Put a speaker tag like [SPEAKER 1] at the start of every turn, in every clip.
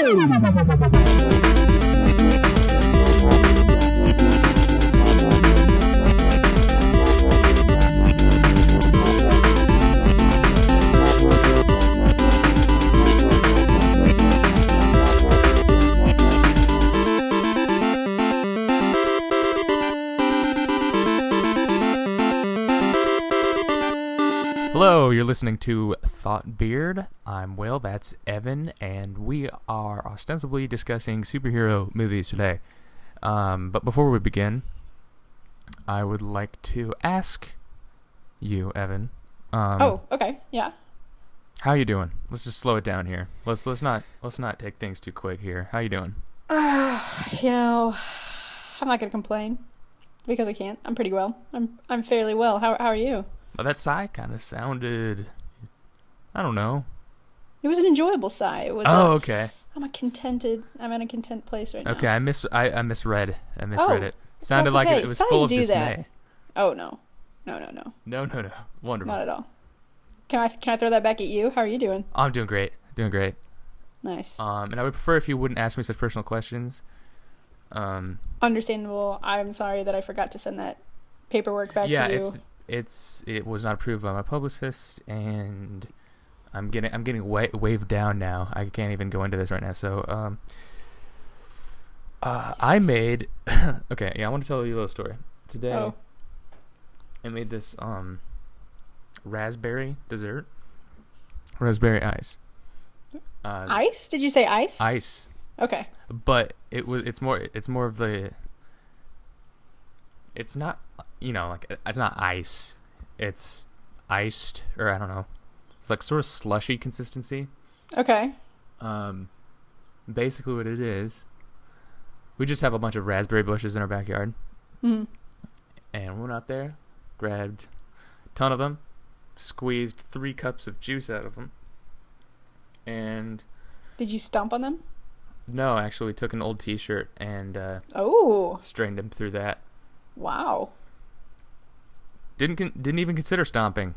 [SPEAKER 1] Música Hello, you're listening to Thought Beard. I'm Will, that's Evan, and we are ostensibly discussing superhero movies today. Um, but before we begin, I would like to ask you, Evan. Um,
[SPEAKER 2] oh, okay, yeah.
[SPEAKER 1] how you doing? Let's just slow it down here. Let's let's not let's not take things too quick here. How you doing?
[SPEAKER 2] You know, I'm not gonna complain because I can't. I'm pretty well. I'm I'm fairly well. How how are you?
[SPEAKER 1] Well, that sigh kind of sounded. I don't know.
[SPEAKER 2] It was an enjoyable sigh. It was.
[SPEAKER 1] Oh,
[SPEAKER 2] a-
[SPEAKER 1] okay.
[SPEAKER 2] I'm a contented. I'm in a content place right now.
[SPEAKER 1] Okay, I mis I, I misread. I misread
[SPEAKER 2] Oh,
[SPEAKER 1] it. Sounded like
[SPEAKER 2] okay.
[SPEAKER 1] it, was full of
[SPEAKER 2] do that.
[SPEAKER 1] dismay.
[SPEAKER 2] Oh no, no no no,
[SPEAKER 1] No, no, no. Wonderful.
[SPEAKER 2] not at all. Can I can I throw that back at you? How are you doing?
[SPEAKER 1] I'm doing great. Doing great.
[SPEAKER 2] Nice.
[SPEAKER 1] Um, and I would prefer if you wouldn't ask me such personal questions. Um,
[SPEAKER 2] Understandable. I'm sorry that I forgot to send that paperwork back
[SPEAKER 1] yeah,
[SPEAKER 2] to you.
[SPEAKER 1] Yeah, it's it's it was not approved by my publicist, and I'm getting I'm getting wa- waved down now. I can't even go into this right now. So, um, uh, I made okay. Yeah, I want to tell you a little story. Today,
[SPEAKER 2] Oh,
[SPEAKER 1] I made this um raspberry dessert, raspberry ice. Uh,
[SPEAKER 2] ice? Did you say ice?
[SPEAKER 1] ice.
[SPEAKER 2] Okay.
[SPEAKER 1] but it was it's more it's more of the it's not you know like it's not ice. It's iced or i don't know. It's like sort of slushy consistency.
[SPEAKER 2] Okay.
[SPEAKER 1] um basically what it is we just have a bunch of raspberry bushes in our backyard.
[SPEAKER 2] Hmm
[SPEAKER 1] and we went out there grabbed a ton of them squeezed three cups of juice out of them and
[SPEAKER 2] Did you stomp on them?
[SPEAKER 1] no actually we took an old t-shirt and uh,
[SPEAKER 2] Oh,
[SPEAKER 1] strained them through that.
[SPEAKER 2] Wow.
[SPEAKER 1] Didn't con- didn't even consider stomping.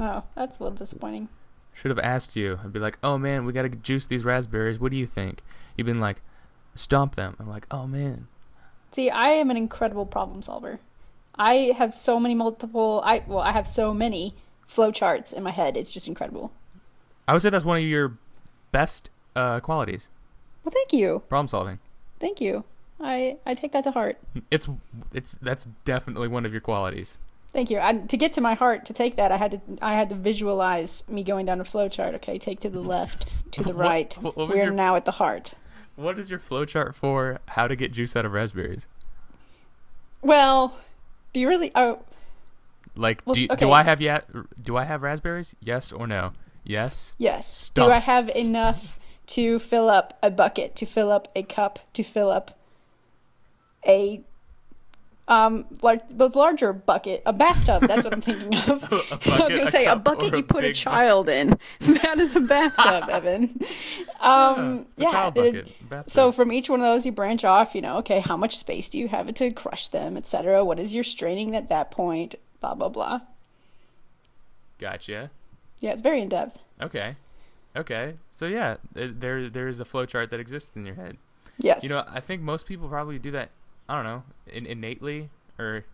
[SPEAKER 2] Oh, that's a little disappointing.
[SPEAKER 1] Should have asked you. I'd be like, "Oh man, we gotta juice these raspberries. What do you think?" You've been like, "Stomp them." I'm like, "Oh man."
[SPEAKER 2] See, I am an incredible problem solver. I have so many multiple I well, I have so many flowcharts in my head. It's just incredible.
[SPEAKER 1] I would say that's one of your best uh, qualities.
[SPEAKER 2] Well, thank you.
[SPEAKER 1] Problem solving.
[SPEAKER 2] Thank you. I I take that to heart.
[SPEAKER 1] It's it's that's definitely one of your qualities.
[SPEAKER 2] Thank you. I, to get to my heart to take that, I had to I had to visualize me going down a flowchart. Okay, take to the left, to the right.
[SPEAKER 1] what- what
[SPEAKER 2] we are
[SPEAKER 1] your-
[SPEAKER 2] now at the heart.
[SPEAKER 1] What is your flowchart for how to get juice out of raspberries?
[SPEAKER 2] Well, do you really? Oh,
[SPEAKER 1] Like,
[SPEAKER 2] Well,
[SPEAKER 1] do, you,
[SPEAKER 2] okay.
[SPEAKER 1] do I have yet? Do I have raspberries? Yes or no? Yes.
[SPEAKER 2] yes.
[SPEAKER 1] Stop.
[SPEAKER 2] Do I have enough to fill up a bucket, to fill up a cup, to fill up a um like those larger bucket, a bathtub? That's what I'm thinking of. I was gonna say a bucket you put a child in. That is a bathtub, Evan. Um,
[SPEAKER 1] it's a
[SPEAKER 2] yeah. it-
[SPEAKER 1] bucket, bathtub.
[SPEAKER 2] so from each one of those, you branch off. You know, okay, how much space do you have to crush them, etc. What is your straining at that point? Blah blah blah.
[SPEAKER 1] Gotcha.
[SPEAKER 2] Yeah, it's very in depth.
[SPEAKER 1] Okay. Okay. So yeah, there there is a flowchart that exists in your head.
[SPEAKER 2] Yes.
[SPEAKER 1] You know, I think most people probably do that. I don't know, in, innately or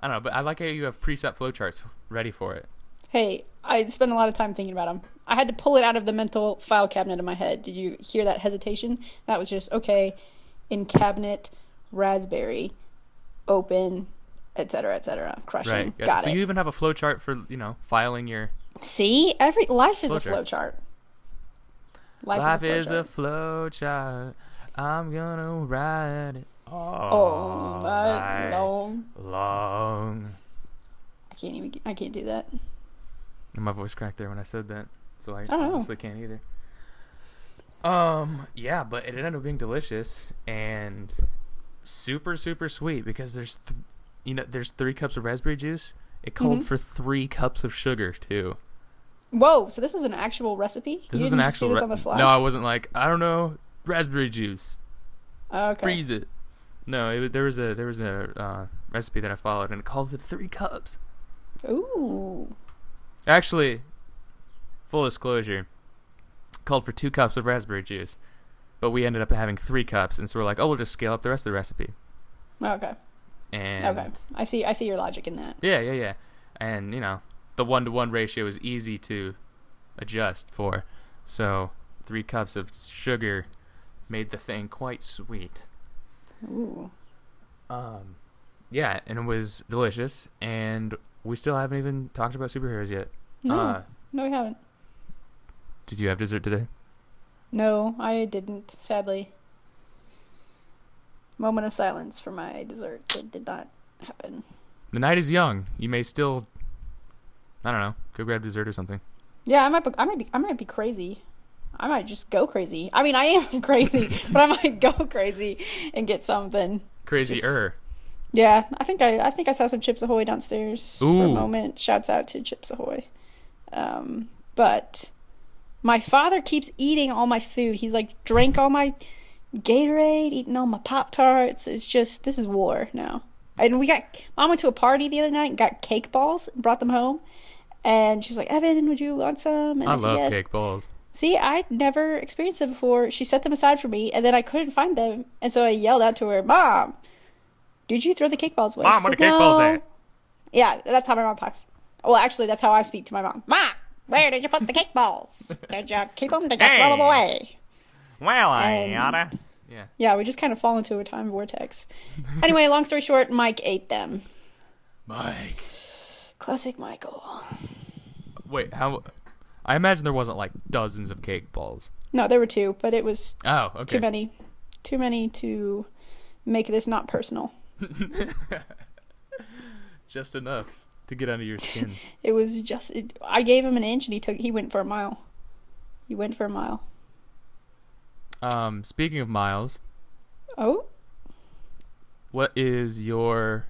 [SPEAKER 1] I don't know, but I like how you have preset flowcharts ready for it.
[SPEAKER 2] Hey, I spent a lot of time thinking about them. I had to pull it out of the mental file cabinet in my head. Did you hear that hesitation? That was just okay. In cabinet, raspberry, open, etc., etc. Crushing.
[SPEAKER 1] Right.
[SPEAKER 2] Got it.
[SPEAKER 1] so you even have a flowchart for you know filing your
[SPEAKER 2] See, every life is a flowchart.
[SPEAKER 1] life, is, a
[SPEAKER 2] flowchart.
[SPEAKER 1] flowchart. I'm gonna ride it all
[SPEAKER 2] Oh,
[SPEAKER 1] night
[SPEAKER 2] I, no,
[SPEAKER 1] long.
[SPEAKER 2] I can't even. I can't do that.
[SPEAKER 1] And my voice cracked there when I said that, so I
[SPEAKER 2] know.
[SPEAKER 1] honestly can't either. Um, yeah, but it ended up being delicious and super super sweet because there's, th- you know, there's three cups of raspberry juice. It called
[SPEAKER 2] Mhm.
[SPEAKER 1] for three cups of sugar too.
[SPEAKER 2] Whoa! So this was an actual recipe.
[SPEAKER 1] This
[SPEAKER 2] you
[SPEAKER 1] was an actual.
[SPEAKER 2] this
[SPEAKER 1] re-
[SPEAKER 2] on the fly.
[SPEAKER 1] No, I wasn't like I don't know raspberry juice.
[SPEAKER 2] Oh, okay.
[SPEAKER 1] Freeze it. No, it, there was a there was a uh, recipe that I followed and it called for three cups.
[SPEAKER 2] Ooh.
[SPEAKER 1] Actually, full disclosure, called for two cups of raspberry juice, but we ended up having three cups, and so we're like, oh, we'll just scale up the rest of the recipe.
[SPEAKER 2] Okay.
[SPEAKER 1] And
[SPEAKER 2] Okay. I see. I see your logic in that.
[SPEAKER 1] yeah, yeah, yeah, and you know, the one to one ratio is easy to adjust for, so three cups of sugar made the thing quite sweet.
[SPEAKER 2] Ooh.
[SPEAKER 1] Um, yeah, and it was delicious, and we still haven't even talked about superheroes yet.
[SPEAKER 2] No.
[SPEAKER 1] Uh,
[SPEAKER 2] no, we haven't.
[SPEAKER 1] did you have dessert today?
[SPEAKER 2] No, I didn't. Sadly. Moment of silence for my dessert. That did not happen.
[SPEAKER 1] The night is young. You may still, I don't know, go grab dessert or something.
[SPEAKER 2] Yeah, I might. Be, I might be. I might be crazy. I might just go crazy. I mean, I am crazy, but I might go crazy and get something.
[SPEAKER 1] Crazier.
[SPEAKER 2] Yeah, I think I. I think I saw some Chips Ahoy downstairs for a moment. Shouts out to Chips Ahoy. Um, but my father keeps eating all my food. He's like drank all my Gatorade, eating all my Pop Tarts. It's just this is war now. And we got mom went to a party the other night and got cake balls and brought them home. And she was like, Evan, would you want some? And
[SPEAKER 1] I
[SPEAKER 2] said,
[SPEAKER 1] love
[SPEAKER 2] "Yes."
[SPEAKER 1] cake balls.
[SPEAKER 2] See, I'd never experienced them before. She set them aside for me, and then I couldn't find them, and so I yelled out to her, "Mom, did you throw the cake balls away?"
[SPEAKER 1] Mom,
[SPEAKER 2] She
[SPEAKER 1] where the
[SPEAKER 2] said,
[SPEAKER 1] cake balls at?
[SPEAKER 2] Yeah, that's how my mom talks. Well, actually, that's how I speak to my mom. Mom, where did you put the cake balls? Did you keep them? Did you throw them away?
[SPEAKER 1] Well, I
[SPEAKER 2] And-
[SPEAKER 1] oughta. Yeah.
[SPEAKER 2] Yeah, we just kind of fall into a time vortex. anyway, long story short, Mike ate them.
[SPEAKER 1] Mike.
[SPEAKER 2] Classic Michael.
[SPEAKER 1] Wait, how? I imagine there wasn't like dozens of cake balls.
[SPEAKER 2] No, there were two, but it was
[SPEAKER 1] Oh, okay.
[SPEAKER 2] too many. Too many to make this not personal.
[SPEAKER 1] Just enough to get under your skin.
[SPEAKER 2] It was just. It, I gave him an inch, and he took. He went for a mile. He went for a mile.
[SPEAKER 1] um, speaking of Miles,
[SPEAKER 2] Oh,
[SPEAKER 1] what is your?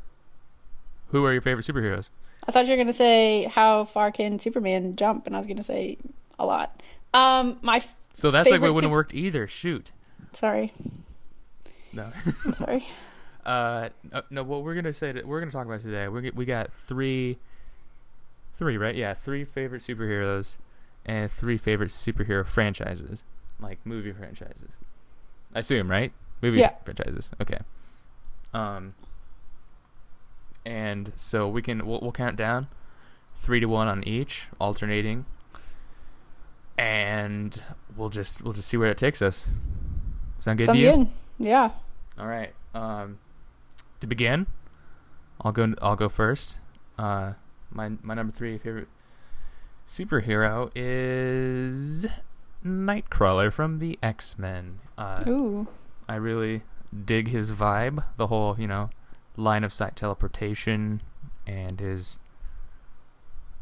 [SPEAKER 1] Who are your favorite superheroes?
[SPEAKER 2] I thought you were gonna say how far can Superman jump, and I was gonna say a lot. Um, my
[SPEAKER 1] So that's like what wouldn't
[SPEAKER 2] super-
[SPEAKER 1] worked either. Shoot.
[SPEAKER 2] sorry,
[SPEAKER 1] No.
[SPEAKER 2] I'm sorry.
[SPEAKER 1] Uh, no, no, what we're gonna say, we're gonna talk about today. We we got three, three, right? Yeah, three favorite superheroes, and three favorite superhero franchises, like movie franchises. I assume, right? Movie
[SPEAKER 2] Yeah.
[SPEAKER 1] franchises. Okay. Um. And so we can we'll, we'll count down, three to one on each, alternating. And we'll just we'll just see where it takes us. Sound good
[SPEAKER 2] Sounds
[SPEAKER 1] to you?
[SPEAKER 2] good. Yeah.
[SPEAKER 1] All right. Um, to begin, I'll go. I'll go first. Uh, my my number three favorite superhero is Nightcrawler from the X Men. Uh,
[SPEAKER 2] Ooh.
[SPEAKER 1] I really dig his vibe. The whole you know line of sight teleportation and his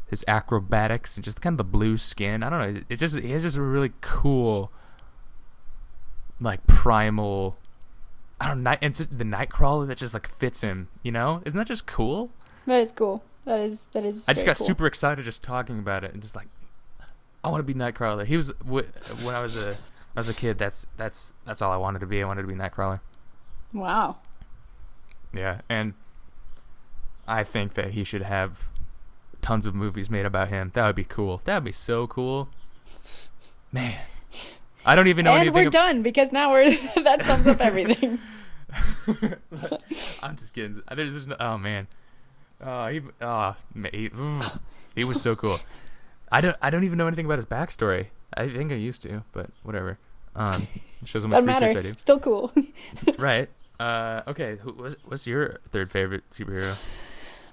[SPEAKER 1] his acrobatics and just kind of the blue skin. I don't know. It's just he has just a really cool like primal. I don't know. It's the Nightcrawler that just like fits him. You know, isn't that just cool?
[SPEAKER 2] That is cool. That is that is.
[SPEAKER 1] I just got
[SPEAKER 2] cool.
[SPEAKER 1] super excited just talking about it and just like I want to be Nightcrawler. He was when I was a when I was a kid. That's that's that's all I wanted to be. I wanted to be Nightcrawler.
[SPEAKER 2] Wow.
[SPEAKER 1] Yeah, and I think that he should have tons of movies made about him. That would be cool. That would be so cool. Man, I don't even know
[SPEAKER 2] and we're
[SPEAKER 1] ab-
[SPEAKER 2] done because now we're that sums up everything.
[SPEAKER 1] I'm just kidding. There's, there's no, oh man, oh he, oh, he, he was so cool. I don't, I don't even know anything about his backstory. I think I used to, but whatever. Um, shows how much research
[SPEAKER 2] matter.
[SPEAKER 1] I do.
[SPEAKER 2] Still cool.
[SPEAKER 1] Right. Uh, okay. Who, what's, what's your third favorite superhero?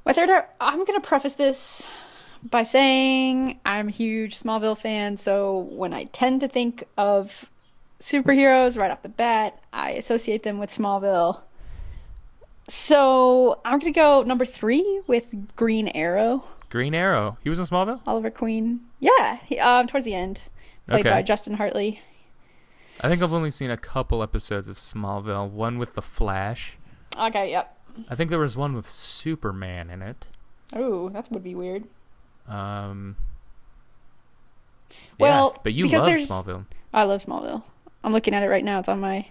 [SPEAKER 2] My third, I'm gonna preface this by saying I'm a huge Smallville fan. So when I tend to think of superheroes right off the bat, I associate them with Smallville. So I'm gonna go number three with Green Arrow,
[SPEAKER 1] Green Arrow. He was in Smallville.
[SPEAKER 2] Oliver Queen. Yeah, he, um, towards the end, played
[SPEAKER 1] Okay.
[SPEAKER 2] by Justin Hartley.
[SPEAKER 1] I think I've only seen a couple episodes of Smallville. One with the Flash.
[SPEAKER 2] Okay, yep.
[SPEAKER 1] I think there was one with Superman in it.
[SPEAKER 2] Oh, that would be weird.
[SPEAKER 1] Um.
[SPEAKER 2] Well,
[SPEAKER 1] yeah, but you love
[SPEAKER 2] there's-
[SPEAKER 1] Smallville.
[SPEAKER 2] I love Smallville. I'm looking at it right now. It's on my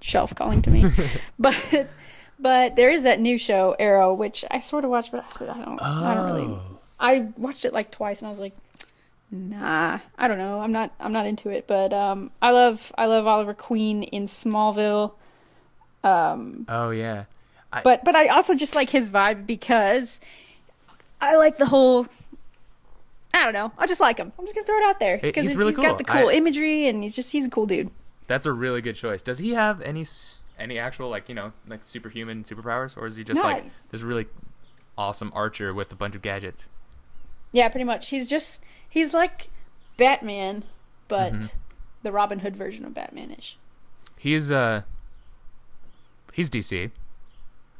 [SPEAKER 2] shelf calling to me. but but there is that new show Arrow, which I sort of watched, but I don't Oh. I don't really.
[SPEAKER 1] Oh.
[SPEAKER 2] I watched it like twice, and I was like, Nah, I don't know. I'm not. I'm not into it. But um, I love. I love Oliver Queen in Smallville. Um,
[SPEAKER 1] Oh yeah. I,
[SPEAKER 2] but but I also just like his vibe because I like the whole. I don't know. I just like him. I'm just gonna throw it out there
[SPEAKER 1] He-
[SPEAKER 2] because
[SPEAKER 1] he's really
[SPEAKER 2] he's got the cool
[SPEAKER 1] I-
[SPEAKER 2] imagery and he's just he's a cool dude.
[SPEAKER 1] that's a really good choice. Does he have any s- any actual like you know like superhuman superpowers, or is he just
[SPEAKER 2] No,
[SPEAKER 1] like this really awesome archer with a bunch of gadgets?
[SPEAKER 2] Yeah, pretty much. He's just he's like Batman, but
[SPEAKER 1] Mhm.
[SPEAKER 2] the Robin Hood version of Batmanish.
[SPEAKER 1] He's uh he's DC,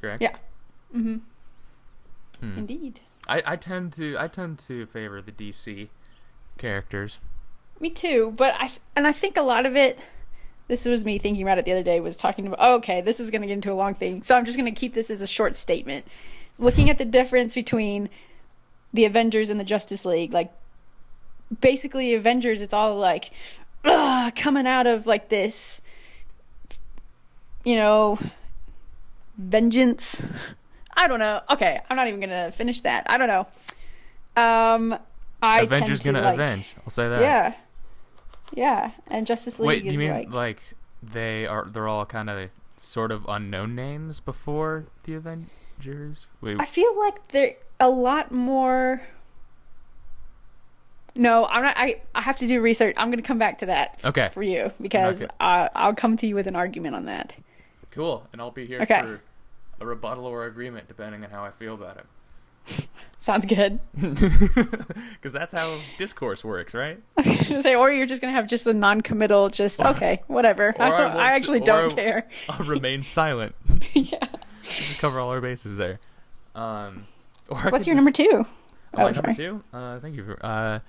[SPEAKER 1] correct?
[SPEAKER 2] Yeah. Mm-hmm.
[SPEAKER 1] Hmm.
[SPEAKER 2] Indeed.
[SPEAKER 1] I, I tend to I tend to favor the DC characters.
[SPEAKER 2] Me too, but I and I think a lot of it. This was me thinking about it the other day. Was talking about oh, okay, this is going to get into a long thing, so I'm just going to keep this as a short statement. Looking at the difference between the Avengers and the Justice League, like basically Avengers, it's all like ugh, coming out of like this, you know, vengeance. I don't know. Okay, I'm not even gonna finish that. I don't know. Um, I
[SPEAKER 1] Avengers gonna
[SPEAKER 2] like,
[SPEAKER 1] avenge. I'll say that.
[SPEAKER 2] yeah. Yeah. And Justice League
[SPEAKER 1] Wait,
[SPEAKER 2] is
[SPEAKER 1] you mean
[SPEAKER 2] like,
[SPEAKER 1] like, they are they're all kind of sort of unknown names before the Avengers? Wait,
[SPEAKER 2] I feel like they're a lot more No, I'm not I I have to do research. I'm going to come back to that
[SPEAKER 1] okay,
[SPEAKER 2] for you because
[SPEAKER 1] Okay.
[SPEAKER 2] I I'll come to you with an argument on that.
[SPEAKER 1] cool, and I'll be here
[SPEAKER 2] Okay.
[SPEAKER 1] for a rebuttal or agreement depending on how I feel about it.
[SPEAKER 2] Sounds good.
[SPEAKER 1] Because that's how discourse works, right?
[SPEAKER 2] I was gonna say, or you're just gonna have just a non-committal, just okay, whatever. I,
[SPEAKER 1] I will
[SPEAKER 2] I actually don't care.
[SPEAKER 1] I'll remain silent.
[SPEAKER 2] yeah.
[SPEAKER 1] Just cover all our bases there. Um, or
[SPEAKER 2] What's your
[SPEAKER 1] just-
[SPEAKER 2] number two?
[SPEAKER 1] Oh,
[SPEAKER 2] Oh,
[SPEAKER 1] number two? Uh, thank you for. Uh,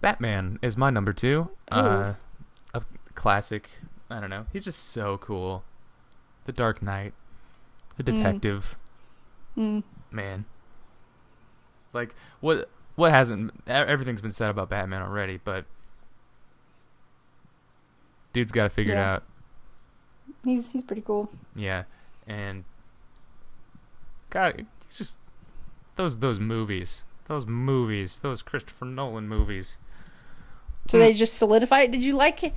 [SPEAKER 1] Batman is my number two. Uh, a classic. I don't know. He's just so cool. The Dark Knight, the
[SPEAKER 2] Mm.
[SPEAKER 1] detective,
[SPEAKER 2] Mm.
[SPEAKER 1] man. Like what? What hasn't? Everything's been said about Batman already, but dude's got to figure it out.
[SPEAKER 2] He's he's pretty cool.
[SPEAKER 1] Yeah, and God, just those those movies, those movies, those Christopher Nolan movies.
[SPEAKER 2] So they just solidify it. Did you like? It?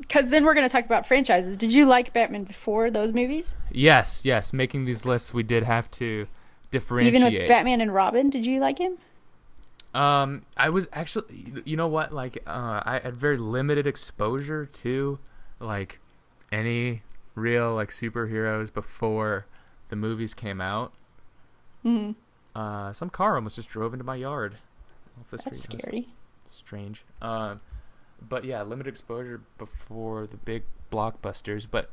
[SPEAKER 2] Because then we're gonna talk about franchises. Did you like Batman before those movies?
[SPEAKER 1] Yes, yes. Making these lists, we did have to differentiate.
[SPEAKER 2] Even with Batman and Robin, did you like him?
[SPEAKER 1] Um, I was actually, you know what? Like, uh, I had very limited exposure to like any real like superheroes before the movies came out.
[SPEAKER 2] Mm.
[SPEAKER 1] Uh, some car almost just drove into my yard. off the
[SPEAKER 2] That's.
[SPEAKER 1] It
[SPEAKER 2] scary.
[SPEAKER 1] strange. Um, but yeah, limited exposure before the big blockbusters, but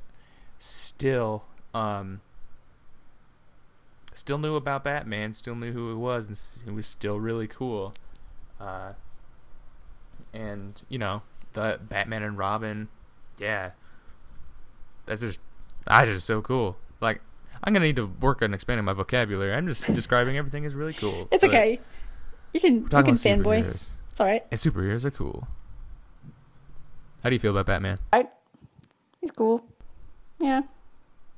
[SPEAKER 1] still, um, still knew about Batman. Still knew who he was, and he was still really cool. Uh, and you know, the Batman and Robin, yeah, that's just, that's just so cool. Like, I'm gonna need to work on expanding my vocabulary. I'm just describing everything as really cool.
[SPEAKER 2] It's okay. You can you can fanboy.
[SPEAKER 1] superheroes.
[SPEAKER 2] It's all right.
[SPEAKER 1] And superheroes are cool. How do you feel about Batman?
[SPEAKER 2] I, He's cool. Yeah.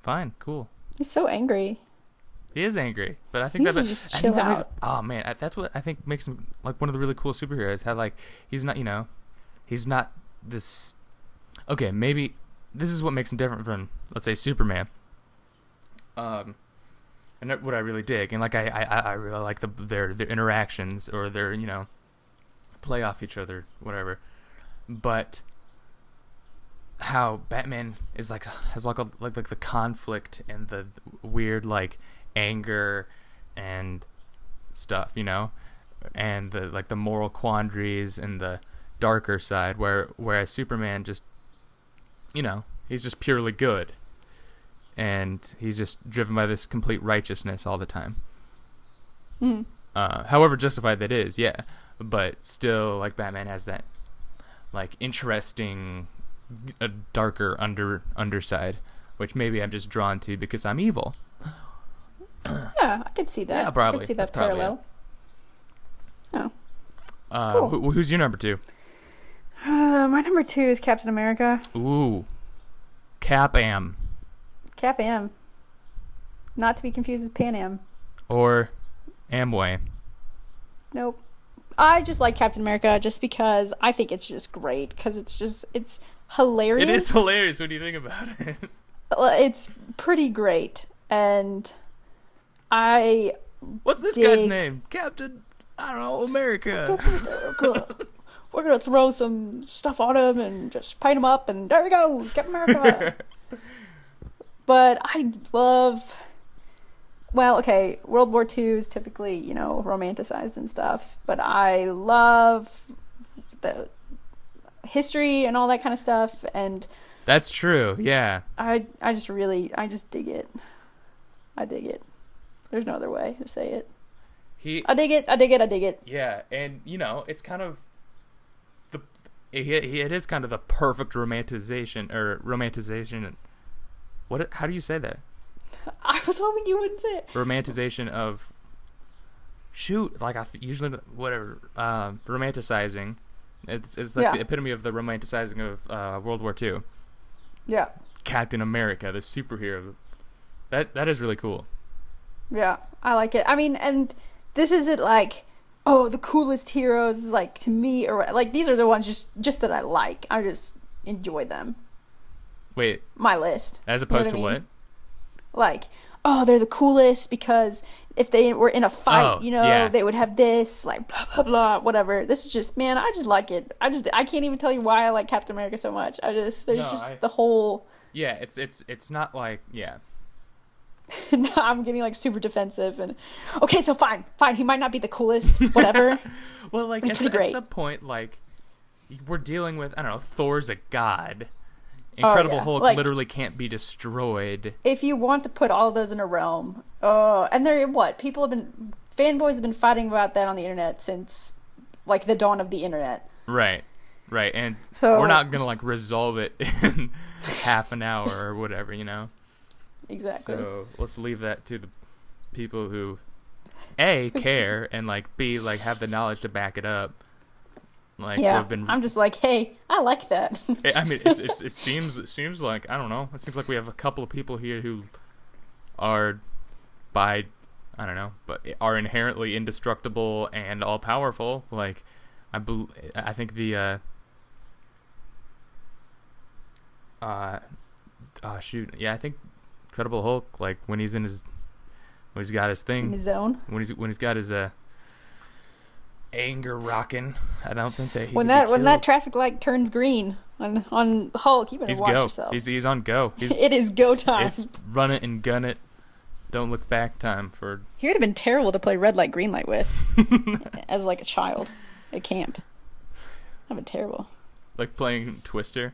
[SPEAKER 1] Fine, cool.
[SPEAKER 2] He's so angry.
[SPEAKER 1] He is angry, but I think that,
[SPEAKER 2] just
[SPEAKER 1] I
[SPEAKER 2] chill
[SPEAKER 1] think that makes-
[SPEAKER 2] out.
[SPEAKER 1] oh man, I- that's what I think makes him like one of the really cool superheroes. How like he's not, you know, he's not this. Okay, maybe this is what makes him different from, let's say, Superman. Um, and what I really dig, and like I, I, I- really like the their their interactions or their you know, play off each other, whatever. But how Batman is like has like a like like the conflict and the weird like anger and stuff, you know, and the like the moral quandaries and the darker side, where whereas Superman just, you know, he's just purely good, and he's just driven by this complete righteousness all the time.
[SPEAKER 2] Mm.
[SPEAKER 1] Uh, however justified that is, yeah, but still, like Batman has that like interesting, a darker under underside, which maybe I'm just drawn to because I'm evil.
[SPEAKER 2] Yeah, I could see that.
[SPEAKER 1] Yeah,
[SPEAKER 2] I could see
[SPEAKER 1] That's
[SPEAKER 2] that
[SPEAKER 1] probably
[SPEAKER 2] parallel. Oh.
[SPEAKER 1] Uh,
[SPEAKER 2] Cool.
[SPEAKER 1] who, who's your number two?
[SPEAKER 2] Uh, my number two is Captain America.
[SPEAKER 1] Ooh, Cap Am
[SPEAKER 2] Cap Am. Not to be confused with Pan Am.
[SPEAKER 1] or Amway.
[SPEAKER 2] Nope. I just like Captain America just because I think it's just great because it's just it's hilarious.
[SPEAKER 1] It is hilarious when you think about it.
[SPEAKER 2] Uh, it's pretty great, and I
[SPEAKER 1] What's this guy's name? Captain. I don't know, America.
[SPEAKER 2] we're gonna throw some stuff on him and just paint him up, and there he goes, Captain America. but I love. Well, okay, World War II is typically, you know, romanticized and stuff, but I love the history and all that kind of stuff, and
[SPEAKER 1] That's true. Yeah.
[SPEAKER 2] I, I just really, I just dig it. I dig it. There's no other way to say it.
[SPEAKER 1] He.
[SPEAKER 2] I dig it. I dig it. I dig it.
[SPEAKER 1] Yeah, and you know, it's kind of the. It, it is kind of the perfect romanticization or romanticization. What? How do you say that?
[SPEAKER 2] I was hoping you wouldn't say it.
[SPEAKER 1] romanticization of shoot like i usually whatever um romanticizing it's it's like
[SPEAKER 2] Yeah.
[SPEAKER 1] the epitome of the romanticizing of uh world war ii
[SPEAKER 2] Yeah.
[SPEAKER 1] captain america the superhero that that is really cool
[SPEAKER 2] Yeah, I like it. I mean, and this isn't like, oh, the coolest heroes like to me or like these are the ones just just that I like. I just enjoy them.
[SPEAKER 1] Wait
[SPEAKER 2] My list.
[SPEAKER 1] as
[SPEAKER 2] You know
[SPEAKER 1] opposed
[SPEAKER 2] what I
[SPEAKER 1] to what?
[SPEAKER 2] Like, oh, they're the coolest because if they were in a fight,
[SPEAKER 1] Oh,
[SPEAKER 2] you know,
[SPEAKER 1] yeah.
[SPEAKER 2] they would have this, like blah blah blah, whatever. This is just man, I just like it. I just I can't even tell you why I like Captain America so much. I just there's
[SPEAKER 1] No,
[SPEAKER 2] just
[SPEAKER 1] I-
[SPEAKER 2] the whole
[SPEAKER 1] yeah it's it's it's not like yeah
[SPEAKER 2] no, I'm getting like super defensive and okay, so fine, fine. He might not be the coolest, whatever.
[SPEAKER 1] well like at, at some point like we're dealing with i don't know thor's a god Oh, incredible
[SPEAKER 2] Oh, yeah.
[SPEAKER 1] hulk
[SPEAKER 2] Like-
[SPEAKER 1] literally can't be destroyed
[SPEAKER 2] if you want to put all those in a realm, oh, and they're what people have been fanboys have been fighting about that on the internet since like the dawn of the internet.
[SPEAKER 1] Right. Right. And
[SPEAKER 2] So-
[SPEAKER 1] we're not going to like resolve it in half an hour or whatever, you know.
[SPEAKER 2] Exactly.
[SPEAKER 1] So, let's leave that to the people who A care and like B like have the knowledge to back it up. Like
[SPEAKER 2] yeah,
[SPEAKER 1] been
[SPEAKER 2] I'm just like, hey, I like that.
[SPEAKER 1] I mean it's, it's, it seems it seems like I don't know. It seems like we have a couple of people here who are by I don't know, but are inherently indestructible and all powerful. Like I bel I think the uh uh uh shoot. Yeah, I think Incredible Hulk like when he's in his when he's got his
[SPEAKER 2] in
[SPEAKER 1] thing
[SPEAKER 2] his zone.
[SPEAKER 1] when he's when he's got his uh anger rocking, I don't think that he
[SPEAKER 2] When that when that traffic light turns green on on Hulk, you better
[SPEAKER 1] he's
[SPEAKER 2] watch
[SPEAKER 1] go.
[SPEAKER 2] yourself.
[SPEAKER 1] He's he's on go. He's
[SPEAKER 2] it is go time.
[SPEAKER 1] it's run it and gun it. Don't look back time for
[SPEAKER 2] He would have been terrible to play red light, green light with as like a child at camp. That'd been terrible.
[SPEAKER 1] like playing Twister.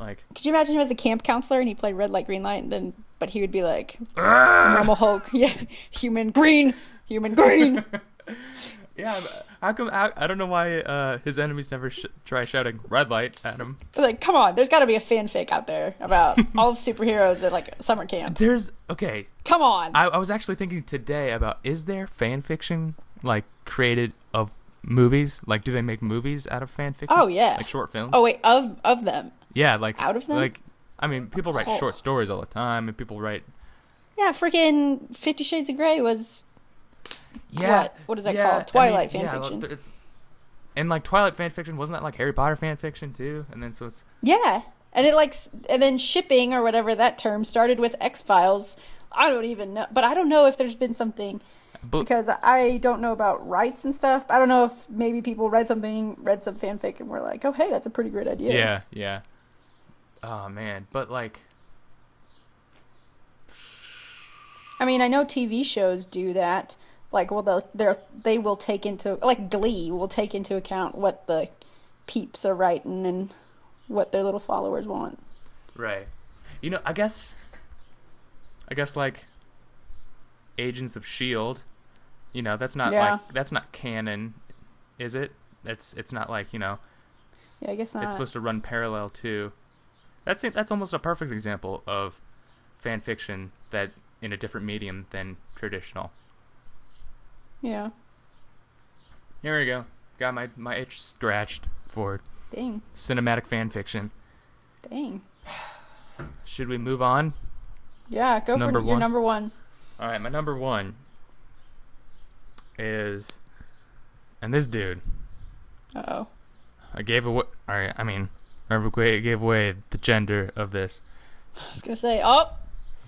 [SPEAKER 1] Like
[SPEAKER 2] Could you imagine him as a camp counselor and he played red light, green light, and then but he would be like ah! normal Hulk, yeah, human green, human green.
[SPEAKER 1] yeah, but how come I, I don't know why uh, his enemies never sh- try shouting red light at him.
[SPEAKER 2] like, come on, there's got to be a fanfic out there about all of superheroes at like summer camp.
[SPEAKER 1] There's okay.
[SPEAKER 2] Come on,
[SPEAKER 1] I, I was actually thinking today about is there fan fiction like created of movies? Like, do they make movies out of fan fiction?
[SPEAKER 2] Oh, yeah.
[SPEAKER 1] like short films.
[SPEAKER 2] oh wait, of of them,
[SPEAKER 1] yeah, like
[SPEAKER 2] out of them?
[SPEAKER 1] Like, I mean, people write
[SPEAKER 2] Oh.
[SPEAKER 1] short stories all the time, and people write
[SPEAKER 2] yeah, freaking Fifty Shades of Grey was
[SPEAKER 1] yeah.
[SPEAKER 2] What? What is that
[SPEAKER 1] yeah,
[SPEAKER 2] called? Twilight
[SPEAKER 1] I
[SPEAKER 2] fan
[SPEAKER 1] mean, yeah,
[SPEAKER 2] fiction.
[SPEAKER 1] but It's and like Twilight fan fiction wasn't that like Harry Potter fan fiction too? And then so it's
[SPEAKER 2] yeah, and it like and then shipping or whatever that term started with X Files. I don't even know, but I don't know if there's been something
[SPEAKER 1] but
[SPEAKER 2] because I don't know about rights and stuff. I don't know if maybe people read something, read some fanfic, and were like, "Oh, hey, that's a pretty great idea."
[SPEAKER 1] yeah, yeah. Oh man, but like
[SPEAKER 2] I mean, I know TV shows do that. Like, well, they're, they will take into like Glee will take into account what the peeps are writing and what their little followers want.
[SPEAKER 1] Right. You know, I guess I guess like Agents of Shield, you know, that's not
[SPEAKER 2] Yeah.
[SPEAKER 1] like that's not canon, is it? It's it's not like, you know,
[SPEAKER 2] Yeah, I guess not.
[SPEAKER 1] it's supposed to run parallel to That's it, that's almost a perfect example of fan fiction that in a different medium than traditional.
[SPEAKER 2] Yeah.
[SPEAKER 1] Here we go. Got my my itch scratched for
[SPEAKER 2] Dang.
[SPEAKER 1] cinematic fan fiction.
[SPEAKER 2] Dang.
[SPEAKER 1] Should we move on?
[SPEAKER 2] Yeah, go for
[SPEAKER 1] number
[SPEAKER 2] your
[SPEAKER 1] one.
[SPEAKER 2] number one.
[SPEAKER 1] All right, my number one is And this dude,
[SPEAKER 2] Uh oh.
[SPEAKER 1] I gave away. All right, I mean, I gave away the gender of this,
[SPEAKER 2] I was gonna say, oh,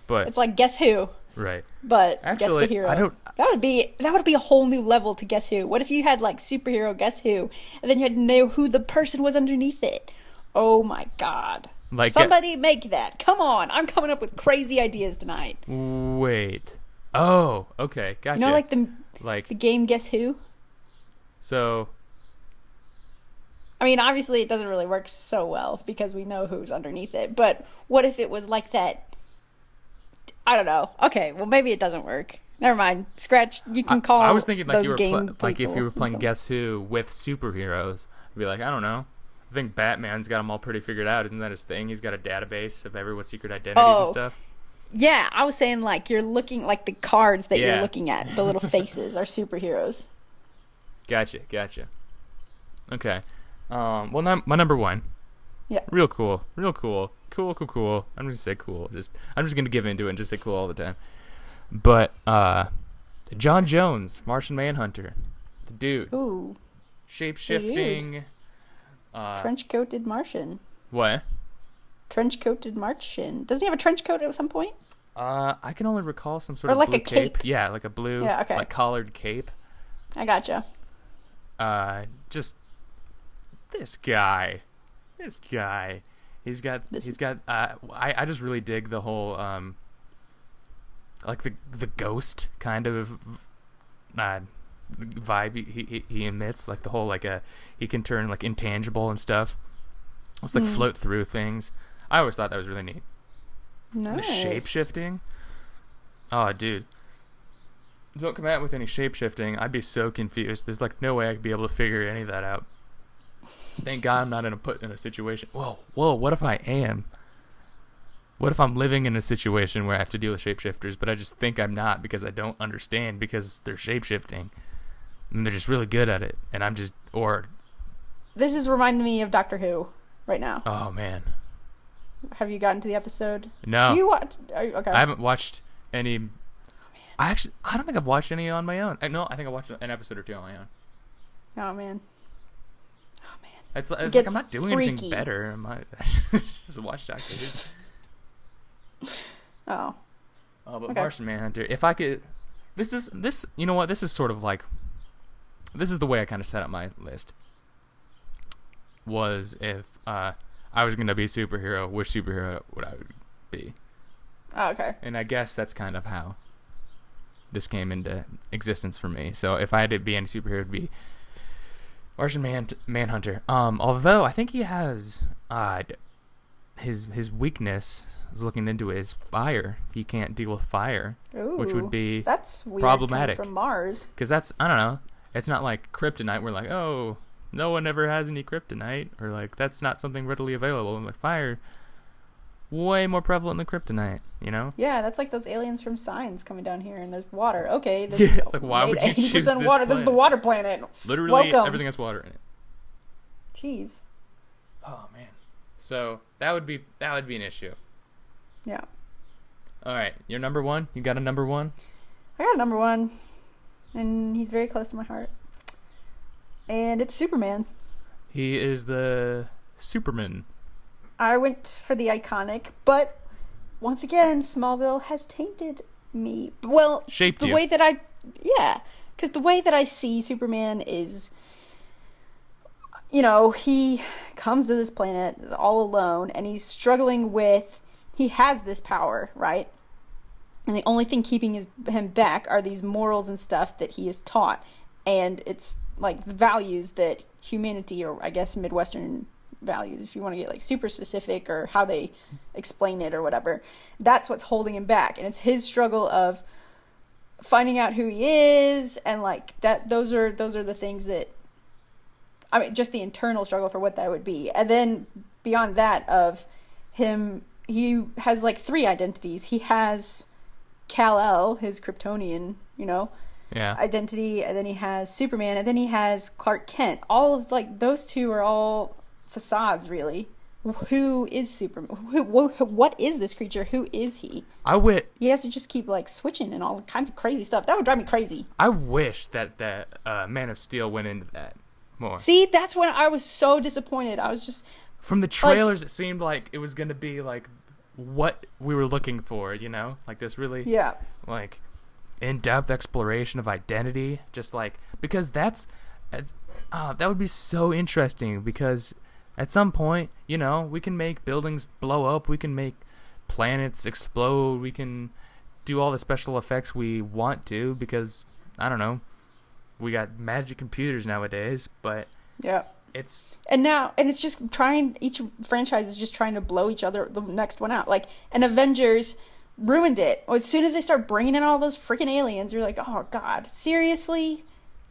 [SPEAKER 1] but
[SPEAKER 2] it's like Guess Who,
[SPEAKER 1] right.
[SPEAKER 2] but
[SPEAKER 1] Actually,
[SPEAKER 2] Guess the Hero.
[SPEAKER 1] I don't.
[SPEAKER 2] That would be that would be a whole new level to Guess Who. What if you had like superhero Guess Who, and then you had to know who the person was underneath it? Oh my god!
[SPEAKER 1] Like, uh,
[SPEAKER 2] Somebody make that! Come on, I'm coming up with crazy ideas tonight.
[SPEAKER 1] wait. Oh, okay, gotcha.
[SPEAKER 2] You know, like the
[SPEAKER 1] like
[SPEAKER 2] the game Guess Who.
[SPEAKER 1] so.
[SPEAKER 2] I mean, obviously, it doesn't really work so well because we know who's underneath it. But what if it was like that? I don't know. Okay, well, maybe it doesn't work. Never mind. Scratch. You can call.
[SPEAKER 1] I was thinking like you were pla- like if you were playing Guess Who with superheroes, I'd be like, I don't know. I think Batman's got them all pretty figured out. Isn't that his thing? He's got a database of everyone's secret identities and
[SPEAKER 2] Oh.
[SPEAKER 1] stuff.
[SPEAKER 2] stuff. Yeah, I was saying like you're looking like the cards that
[SPEAKER 1] Yeah.
[SPEAKER 2] you're looking at, the little faces are superheroes.
[SPEAKER 1] Gotcha, gotcha. Okay. Um. Well, num- my number one.
[SPEAKER 2] Yeah.
[SPEAKER 1] Real cool. Real cool. Cool. Cool. Cool. I'm just gonna say cool. Just I'm just gonna give into it and just say cool all the time. But uh, J'onn J'onzz, Martian Manhunter, the dude,
[SPEAKER 2] Ooh,
[SPEAKER 1] shape shifting. Uh,
[SPEAKER 2] trench coated Martian.
[SPEAKER 1] what?
[SPEAKER 2] Trench coated Martian. Doesn't he have a trench coat at some point?
[SPEAKER 1] Uh, I can only recall some sort
[SPEAKER 2] Or
[SPEAKER 1] of
[SPEAKER 2] like
[SPEAKER 1] blue
[SPEAKER 2] a cape.
[SPEAKER 1] Yeah, like a blue,
[SPEAKER 2] Yeah, okay.
[SPEAKER 1] like collared cape.
[SPEAKER 2] I gotcha.
[SPEAKER 1] Uh, just this guy, this guy. He's got,
[SPEAKER 2] This-
[SPEAKER 1] he's got. Uh, I I just really dig the whole um, like the the ghost kind of uh, vibe he, he he emits. Like the whole like a he can turn like intangible and stuff. It's like
[SPEAKER 2] Hmm.
[SPEAKER 1] float through things. I always thought that was really neat.
[SPEAKER 2] Nice.
[SPEAKER 1] The shape shifting. Oh, dude. Don't come out with any shape shifting. I'd be so confused. There's like no way I'd be able to figure any of that out. Thank God I'm not in a put in a situation. Whoa, whoa. What if I am? What if I'm living in a situation where I have to deal with shapeshifters, but I just think I'm not because I don't understand because they're shapeshifting, and they're just really good at it, and I'm just or
[SPEAKER 2] This is reminding me of Doctor Who right now.
[SPEAKER 1] oh man,
[SPEAKER 2] Have you gotten to the episode?
[SPEAKER 1] no.
[SPEAKER 2] Do you watch? You, okay.
[SPEAKER 1] I haven't watched any. Oh, I actually, I don't think I've watched any on my own. I, no, I think I watched an episode or two on my own.
[SPEAKER 2] Oh man. Oh man.
[SPEAKER 1] It's, it's like I'm not doing
[SPEAKER 2] freaky.
[SPEAKER 1] anything better. Am I? just watch Doctor Who.
[SPEAKER 2] Oh.
[SPEAKER 1] Oh, but
[SPEAKER 2] Okay.
[SPEAKER 1] Martian Manhunter. If I could, this is this. You know what? This is sort of like, this is the way I kind of set up my list. Was if uh, I was gonna be a superhero, which superhero would I be?
[SPEAKER 2] Oh, okay.
[SPEAKER 1] And I guess that's kind of how this came into existence for me. So if I had to be any superhero, it'd be Martian Man Manhunter. Um, although I think he has uh, his his weakness. is looking into it, is fire. He can't deal with fire,
[SPEAKER 2] Ooh.
[SPEAKER 1] which would be
[SPEAKER 2] that's weird.
[SPEAKER 1] problematic.
[SPEAKER 2] from Mars.
[SPEAKER 1] because that's I don't know. It's not like kryptonite. We're like, oh, no one ever has any kryptonite, or like that's not something readily available. And like fire, way more prevalent than kryptonite. You know.
[SPEAKER 2] Yeah, that's like those aliens from Signs coming down here, and there's water. Okay, this
[SPEAKER 1] Yeah,
[SPEAKER 2] is
[SPEAKER 1] it's like, why would you choose this
[SPEAKER 2] water. This is the water planet.
[SPEAKER 1] Literally,
[SPEAKER 2] Welcome.
[SPEAKER 1] everything has water in it.
[SPEAKER 2] Jeez.
[SPEAKER 1] Oh man. So that would be that would be an issue.
[SPEAKER 2] Yeah.
[SPEAKER 1] All right, your number one. You got a number one?
[SPEAKER 2] I got a number one, and he's very close to my heart. And it's Superman.
[SPEAKER 1] He is the Superman.
[SPEAKER 2] I went for the iconic, but once again, Smallville has tainted me. Well,
[SPEAKER 1] Shaped
[SPEAKER 2] the
[SPEAKER 1] you.
[SPEAKER 2] way that I, yeah, because the way that I see Superman is, you know, he comes to this planet all alone, and he's struggling with. He has this power, right? And the only thing keeping his, him back are these morals and stuff that he is taught, and it's like the values that humanity, or I guess Midwestern values, if you want to get like super specific, or how they explain it or whatever. That's what's holding him back, and it's his struggle of finding out who he is, and like that. Those are those are the things that. I mean, just the internal struggle for what that would be, and then beyond that, of him, he has like three identities. He has Kal El, his Kryptonian, you know,
[SPEAKER 1] Yeah.
[SPEAKER 2] identity, and then he has Superman, and then he has Clark Kent. All of like those two are all facades, really, who is Superman? Who, who, what is this creature? Who is he?
[SPEAKER 1] I wit.
[SPEAKER 2] He has to just keep like switching and all kinds of crazy stuff. That would drive me crazy.
[SPEAKER 1] I wish that that uh, Man of Steel went into that more.
[SPEAKER 2] See, that's when I was so disappointed. I was just
[SPEAKER 1] From the trailers, it seemed like it was gonna be like what we were looking for. You know, like this really
[SPEAKER 2] yeah,
[SPEAKER 1] like in-depth exploration of identity just like because that's, that's uh, that would be so interesting because at some point you know we can make buildings blow up we can make planets explode we can do all the special effects we want to because i don't know we got magic computers nowadays but
[SPEAKER 2] yeah.
[SPEAKER 1] it's
[SPEAKER 2] And now, and it's just trying. Each franchise is just trying to blow each other the next one out. Like, and Avengers ruined it. As soon as they start bringing in all those freaking aliens, you're like, oh god, seriously,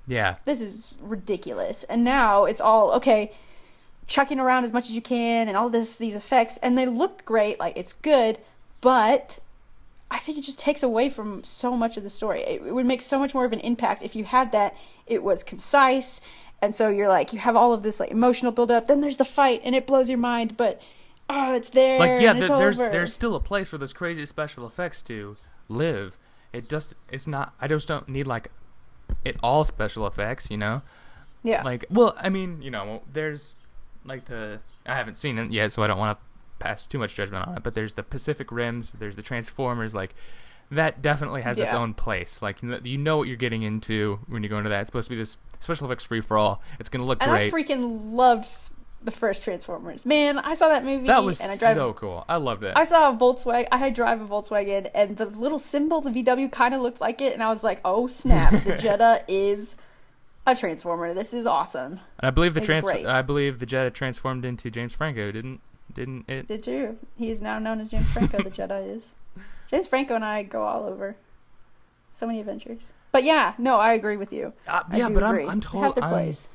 [SPEAKER 1] yeah
[SPEAKER 2] this is ridiculous. And now it's all okay, chucking around as much as you can, and all this these effects, and they look great. Like it's good, but I think it just takes away from so much of the story. It, it would make so much more of an impact if you had that. It was concise, and so you're like you have all of this like emotional build up. Then there's the fight, and it blows your mind, but oh, it's there.
[SPEAKER 1] like yeah
[SPEAKER 2] and it's
[SPEAKER 1] th- there's
[SPEAKER 2] over.
[SPEAKER 1] there's still a place for those crazy special effects to live it just it's not i just don't need like it all special effects you know
[SPEAKER 2] yeah,
[SPEAKER 1] like well i mean you know there's like the i haven't seen it yet so i don't want to pass too much judgment on it but there's the pacific rims there's the transformers like that definitely has its own place like you know- what you're getting into when you go into that it's supposed to be this special effects free for all it's gonna look
[SPEAKER 2] and
[SPEAKER 1] great
[SPEAKER 2] I freaking loved the first Transformers. Man, I saw that movie.
[SPEAKER 1] that was
[SPEAKER 2] and I drive
[SPEAKER 1] so cool i love that
[SPEAKER 2] I saw a Volkswagen. I had drive a Volkswagen, and the little symbol, the VW, kind of looked like it, and I was like, "Oh snap! The Jetta is a Transformer. This is awesome."
[SPEAKER 1] and i believe the
[SPEAKER 2] It's
[SPEAKER 1] trans
[SPEAKER 2] great.
[SPEAKER 1] i believe the jetta transformed into james franco didn't didn't it
[SPEAKER 2] Did you? He is now known as James Franco. the Jetta is. James Franco and I go all over. So many adventures. But yeah, no, I agree with you.
[SPEAKER 1] Uh,
[SPEAKER 2] I
[SPEAKER 1] yeah, but
[SPEAKER 2] agree.
[SPEAKER 1] I'm I'm told
[SPEAKER 2] have their
[SPEAKER 1] I'm,
[SPEAKER 2] place.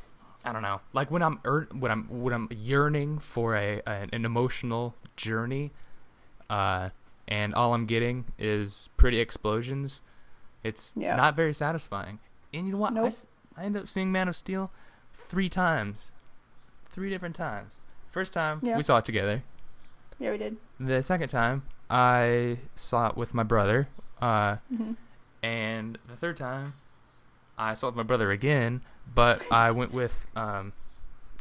[SPEAKER 1] I don't know. Like when I'm ur- when I'm when I'm yearning for a, a an emotional journey, uh, and all I'm getting is pretty explosions. It's
[SPEAKER 2] Yeah.
[SPEAKER 1] not very satisfying. And you know what? I
[SPEAKER 2] Nope.
[SPEAKER 1] s- I, ended up seeing Man of Steel three times, three different times. First time
[SPEAKER 2] Yeah.
[SPEAKER 1] we saw it together.
[SPEAKER 2] Yeah, we did.
[SPEAKER 1] The second time I saw it with my brother. Uh,
[SPEAKER 2] hmm
[SPEAKER 1] and the third time, I saw it with my brother again, but I went with um,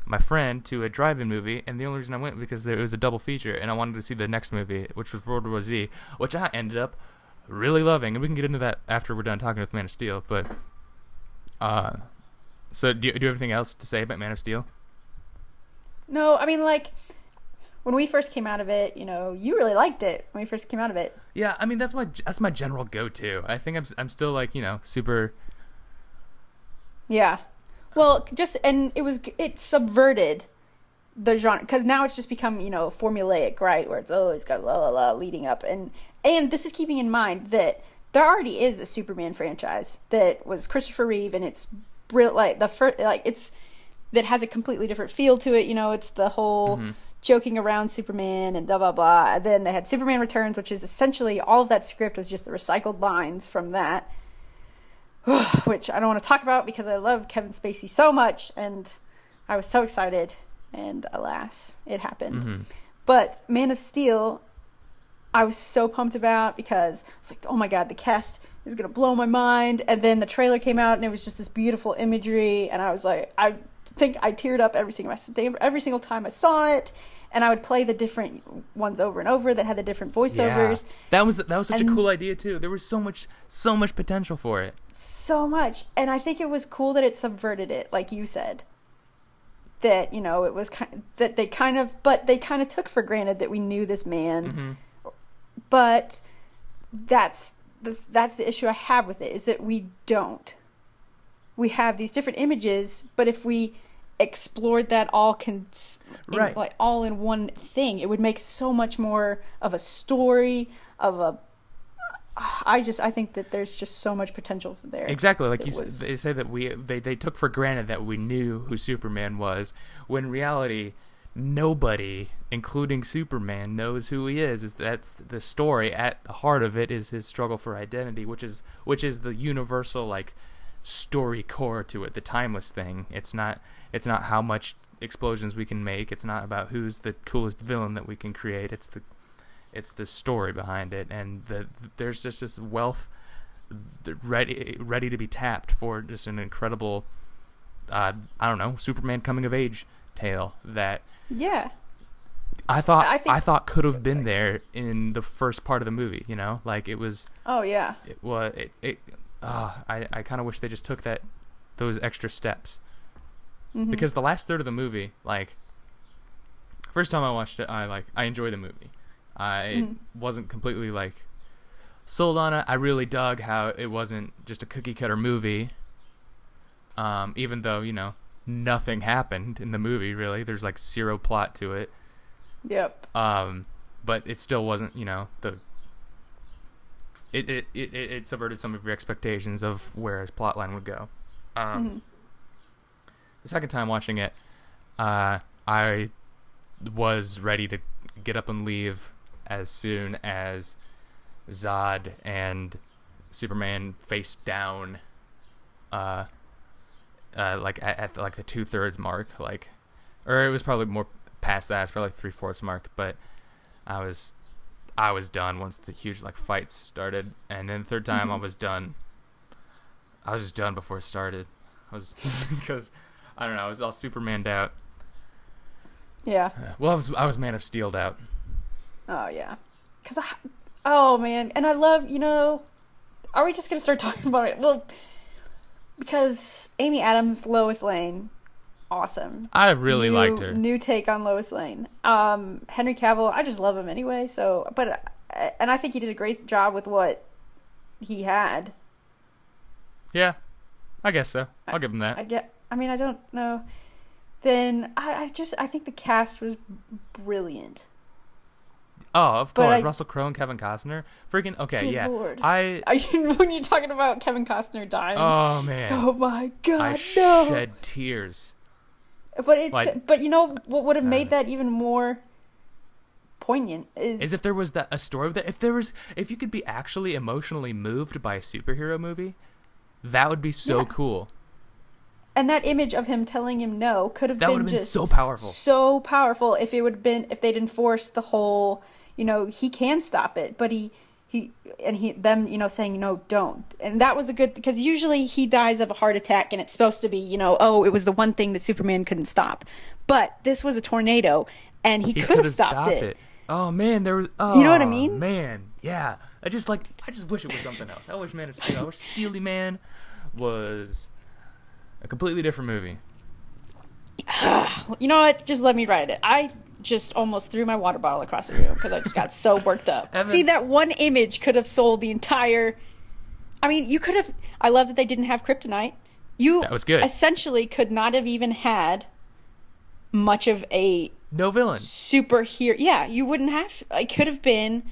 [SPEAKER 1] my friend to a drive-in movie, and the only reason I went because there was a double feature, and I wanted to see the next movie, which was World War Z, which I ended up really loving, and we can get into that after we're done talking with Man of Steel. But, uh, so do you, do you have anything else to say about Man of Steel?
[SPEAKER 2] No, I mean like when we first came out of it, you know, you really liked it when we first came out of it.
[SPEAKER 1] Yeah, I mean that's my that's my general go-to. I think I'm I'm still like you know super.
[SPEAKER 2] Yeah. Well, just and it was it subverted the genre because now it's just become you know formulaic, right? Where it's oh it's got la la la leading up and and this is keeping in mind that there already is a Superman franchise that was Christopher Reeve and it's Like the first, like it's that has a completely different feel to it. You know, it's the whole
[SPEAKER 1] Mm-hmm.
[SPEAKER 2] joking around Superman and blah blah blah. And then they had Superman Returns, which is essentially all of that script was just the recycled lines from that which I don't want to talk about because I love Kevin Spacey so much and I was so excited and alas, it happened.
[SPEAKER 1] Mhm.
[SPEAKER 2] But Man of Steel I was so pumped about because it's like, oh my god, the cast is gonna blow my mind. And then the trailer came out and it was just this beautiful imagery, and I was like, I think I teared up every single every single time I saw it. And I would play the different ones over and over that had the different voiceovers.
[SPEAKER 1] Yeah. That was that was such
[SPEAKER 2] And-
[SPEAKER 1] a cool idea too. There was so much so much potential for it.
[SPEAKER 2] so much and i think it was cool that it subverted it like you said that you know it was kind that they kind of but they kind of took for granted that we knew this man
[SPEAKER 1] hmm
[SPEAKER 2] but that's that's the issue i have with it is that we don't. We have these different images but if we explored that all con- in, like all in one thing it would make so much more of a story of a i just i think that there's just so much potential there
[SPEAKER 1] Exactly, like you,
[SPEAKER 2] was-
[SPEAKER 1] they say that we they they took for granted that we knew who Superman was, when reality, nobody, including Superman, knows who he is. That's the story. At the heart of it is his struggle for identity, which is which is the universal like story core to it, the timeless thing. It's not it's not how much explosions we can make. It's not about who's the coolest villain that we can create. It's the it's the story behind it, and the there's just this wealth ready ready to be tapped for just an incredible, uh, I don't know, Superman coming of age tale that
[SPEAKER 2] Yeah.
[SPEAKER 1] I thought
[SPEAKER 2] I
[SPEAKER 1] I, thought could have been there in the first part of the movie. You know, like it was
[SPEAKER 2] Oh yeah.
[SPEAKER 1] it was it, it uh, I I kind of wish they just took that those extra steps
[SPEAKER 2] Mhm.
[SPEAKER 1] because the last third of the movie, like, first time I watched it, I like I enjoyed the movie. I
[SPEAKER 2] Mhm.
[SPEAKER 1] wasn't completely like sold on it. I really dug how it wasn't just a cookie cutter movie. Um, even though you know nothing happened in the movie, really, there's like zero plot to it.
[SPEAKER 2] Yep.
[SPEAKER 1] Um, but it still wasn't, you know, the. It it, it, it subverted some of your expectations of where his plotline would go. Um,
[SPEAKER 2] Mhm.
[SPEAKER 1] the second time watching it, uh, I was ready to get up and leave as soon as Zod and Superman face down, uh, uh, like at, at like the two thirds mark, like, or it was probably more past that. It's probably three fourths mark, but I was, I was done once the huge like fights started, and then the third time I
[SPEAKER 2] Mhm.
[SPEAKER 1] was done. I was just done before it started. I was because I don't know. I was all Supermaned out.
[SPEAKER 2] Yeah.
[SPEAKER 1] Uh, Well, I was I was Man of Steeled out.
[SPEAKER 2] Oh yeah. Cause I, oh man, and I love you know. Are we just gonna start talking about it? Well, because Amy Adams, Lois Lane, awesome.
[SPEAKER 1] I really
[SPEAKER 2] new,
[SPEAKER 1] liked her.
[SPEAKER 2] New take on Lois Lane. Um, Henry Cavill, I just love him anyway. So, but uh, and I think he did a great job with what he had.
[SPEAKER 1] Yeah, I guess so. I'll give him that.
[SPEAKER 2] I get. I mean, I don't know. Then I, I just I think the cast was brilliant.
[SPEAKER 1] Oh, of course,
[SPEAKER 2] I-
[SPEAKER 1] Russell Crowe and Kevin Costner. Freaking okay, yeah.
[SPEAKER 2] Lord.
[SPEAKER 1] I
[SPEAKER 2] you, when you're talking about Kevin Costner dying?
[SPEAKER 1] oh man,
[SPEAKER 2] oh my god,
[SPEAKER 1] I
[SPEAKER 2] no!
[SPEAKER 1] shed tears.
[SPEAKER 2] But it's
[SPEAKER 1] Like-
[SPEAKER 2] but you know what would have made
[SPEAKER 1] Uh,
[SPEAKER 2] that even more poignant is,
[SPEAKER 1] Is if there was that a story that if there was if you could be actually emotionally moved by a superhero movie, that would be so
[SPEAKER 2] Yeah.
[SPEAKER 1] cool.
[SPEAKER 2] and that image of him telling him no could have
[SPEAKER 1] That
[SPEAKER 2] been
[SPEAKER 1] have been
[SPEAKER 2] just
[SPEAKER 1] so powerful.
[SPEAKER 2] so powerful if it would have been if they'd enforced the whole you know he can stop it but he he and he them you know saying no don't and that was a good because usually he dies of a heart attack and it's supposed to be you know oh it was the one thing that superman couldn't stop but this was a tornado and he,
[SPEAKER 1] He
[SPEAKER 2] could have
[SPEAKER 1] could've
[SPEAKER 2] stopped, it.
[SPEAKER 1] Oh man, there was. Oh,
[SPEAKER 2] You know what I oh, mean?
[SPEAKER 1] Man, yeah. I just like. I just wish it was something else. I wish Man of Steel. I wish Steely Man was a completely different movie.
[SPEAKER 2] you know what just let me write it i just almost threw my water bottle across the room because i just got so worked up
[SPEAKER 1] Evan-
[SPEAKER 2] see that one image could have sold the entire i mean you could have i love that they didn't have kryptonite you
[SPEAKER 1] That was good.
[SPEAKER 2] essentially could not have even had much of a
[SPEAKER 1] No villain.
[SPEAKER 2] superhero yeah you wouldn't have i could have been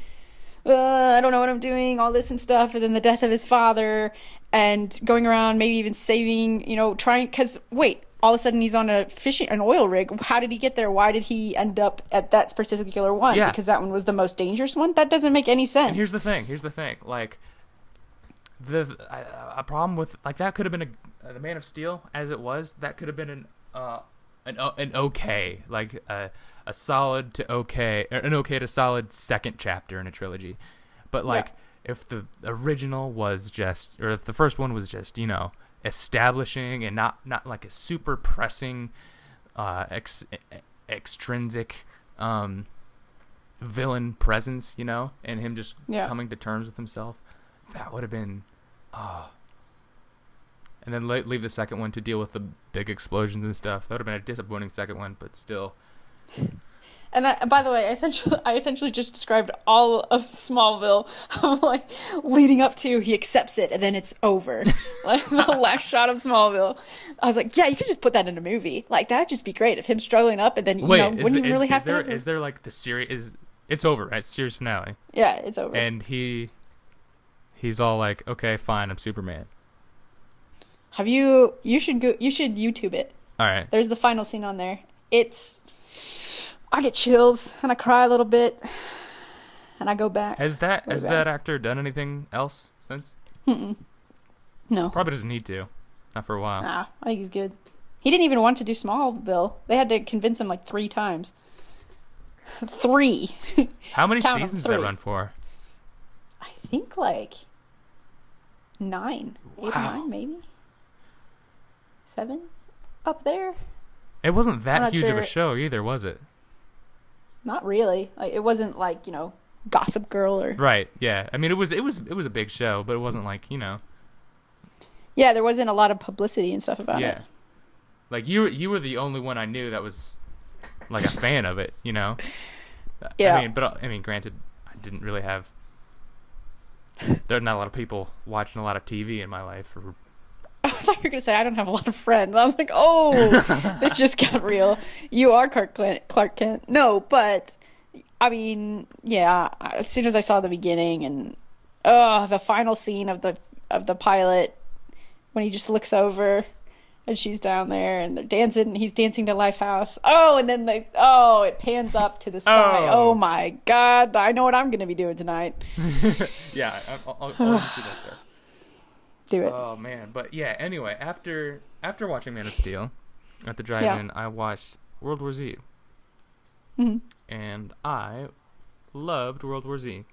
[SPEAKER 2] uh, i don't know what i'm doing all this and stuff and then the death of his father and going around maybe even saving you know trying because wait all of a sudden he's on a fishing an oil rig how did he get there why did he end up at that particular one
[SPEAKER 1] Yeah.
[SPEAKER 2] because that one was the most dangerous one that doesn't make any sense
[SPEAKER 1] And here's the thing. Here's the thing. Like the a- a problem with like that could have been a the Man of Steel as it was. That could have been an uh an an okay like a a solid to okay or an okay to solid second chapter in a trilogy. But like if the original was just or if the first one was just you know establishing and not not like a super pressing uh ex, extrinsic um villain presence, you know, and him just
[SPEAKER 2] Yeah.
[SPEAKER 1] coming to terms with himself. That would have been, ah. And then le- leave the second one to deal with the big explosions and stuff. That would have been a disappointing second one, but still.
[SPEAKER 2] And I, by the way, I essentially, I essentially just described all of Smallville, of like leading up to he accepts it and then it's over. like the last shot of Smallville, I was like, yeah, you could just put that in a movie. Like that'd just be great if him struggling up and then you
[SPEAKER 1] Wait,
[SPEAKER 2] know wouldn't you really
[SPEAKER 1] is
[SPEAKER 2] have
[SPEAKER 1] there
[SPEAKER 2] to?
[SPEAKER 1] Is there like the series is it's over right series finale
[SPEAKER 2] yeah, it's over.
[SPEAKER 1] and he he's all like okay fine I'm Superman
[SPEAKER 2] have you? You should go. You should YouTube it.
[SPEAKER 1] all right
[SPEAKER 2] There's the final scene on there. It's. I get chills and I cry a little bit, and I go back.
[SPEAKER 1] has that has
[SPEAKER 2] back.
[SPEAKER 1] that actor done anything else since
[SPEAKER 2] No,
[SPEAKER 1] probably doesn't need to not for a while
[SPEAKER 2] nah, I think he's good. He didn't even want to do Smallville. They had to convince him like three times. three.
[SPEAKER 1] How many
[SPEAKER 2] Count
[SPEAKER 1] seasons did that run for?
[SPEAKER 2] I think like nine, eight or nine, maybe seven, up there.
[SPEAKER 1] It wasn't that huge of a show either, was it?
[SPEAKER 2] Not really. Like it wasn't like you know Gossip Girl or
[SPEAKER 1] Right. Yeah. I mean, it was it was it was a big show, but it wasn't like you know.
[SPEAKER 2] yeah. There wasn't a lot of publicity and stuff about it.
[SPEAKER 1] yeah.
[SPEAKER 2] it.
[SPEAKER 1] Like you you were the only one I knew that was like a fan of it, you know.
[SPEAKER 2] Yeah.
[SPEAKER 1] I mean, but uh, I mean, granted, I didn't really have. There are not a lot of people watching a lot of TV in my life. Or,
[SPEAKER 2] thought you were gonna say I don't have a lot of friends. I was like, oh, this just got real. You are Clark Kent. Clark Kent. No, but I mean, yeah. As soon as I saw the beginning and oh, the final scene of the of the pilot when he just looks over and she's down there and they're dancing. He's dancing to Lifehouse. Oh, and then the oh, it pans up to the sky.
[SPEAKER 1] Oh.
[SPEAKER 2] Oh, my God! I know what I'm gonna be doing tonight.
[SPEAKER 1] yeah, I- I'll, I'll, I'll see that stuff.
[SPEAKER 2] Do it.
[SPEAKER 1] Oh man, but yeah. Anyway, after after watching Man of Steel at the drive-in, I watched World War Z,
[SPEAKER 2] Mhm.
[SPEAKER 1] and I loved World War Z.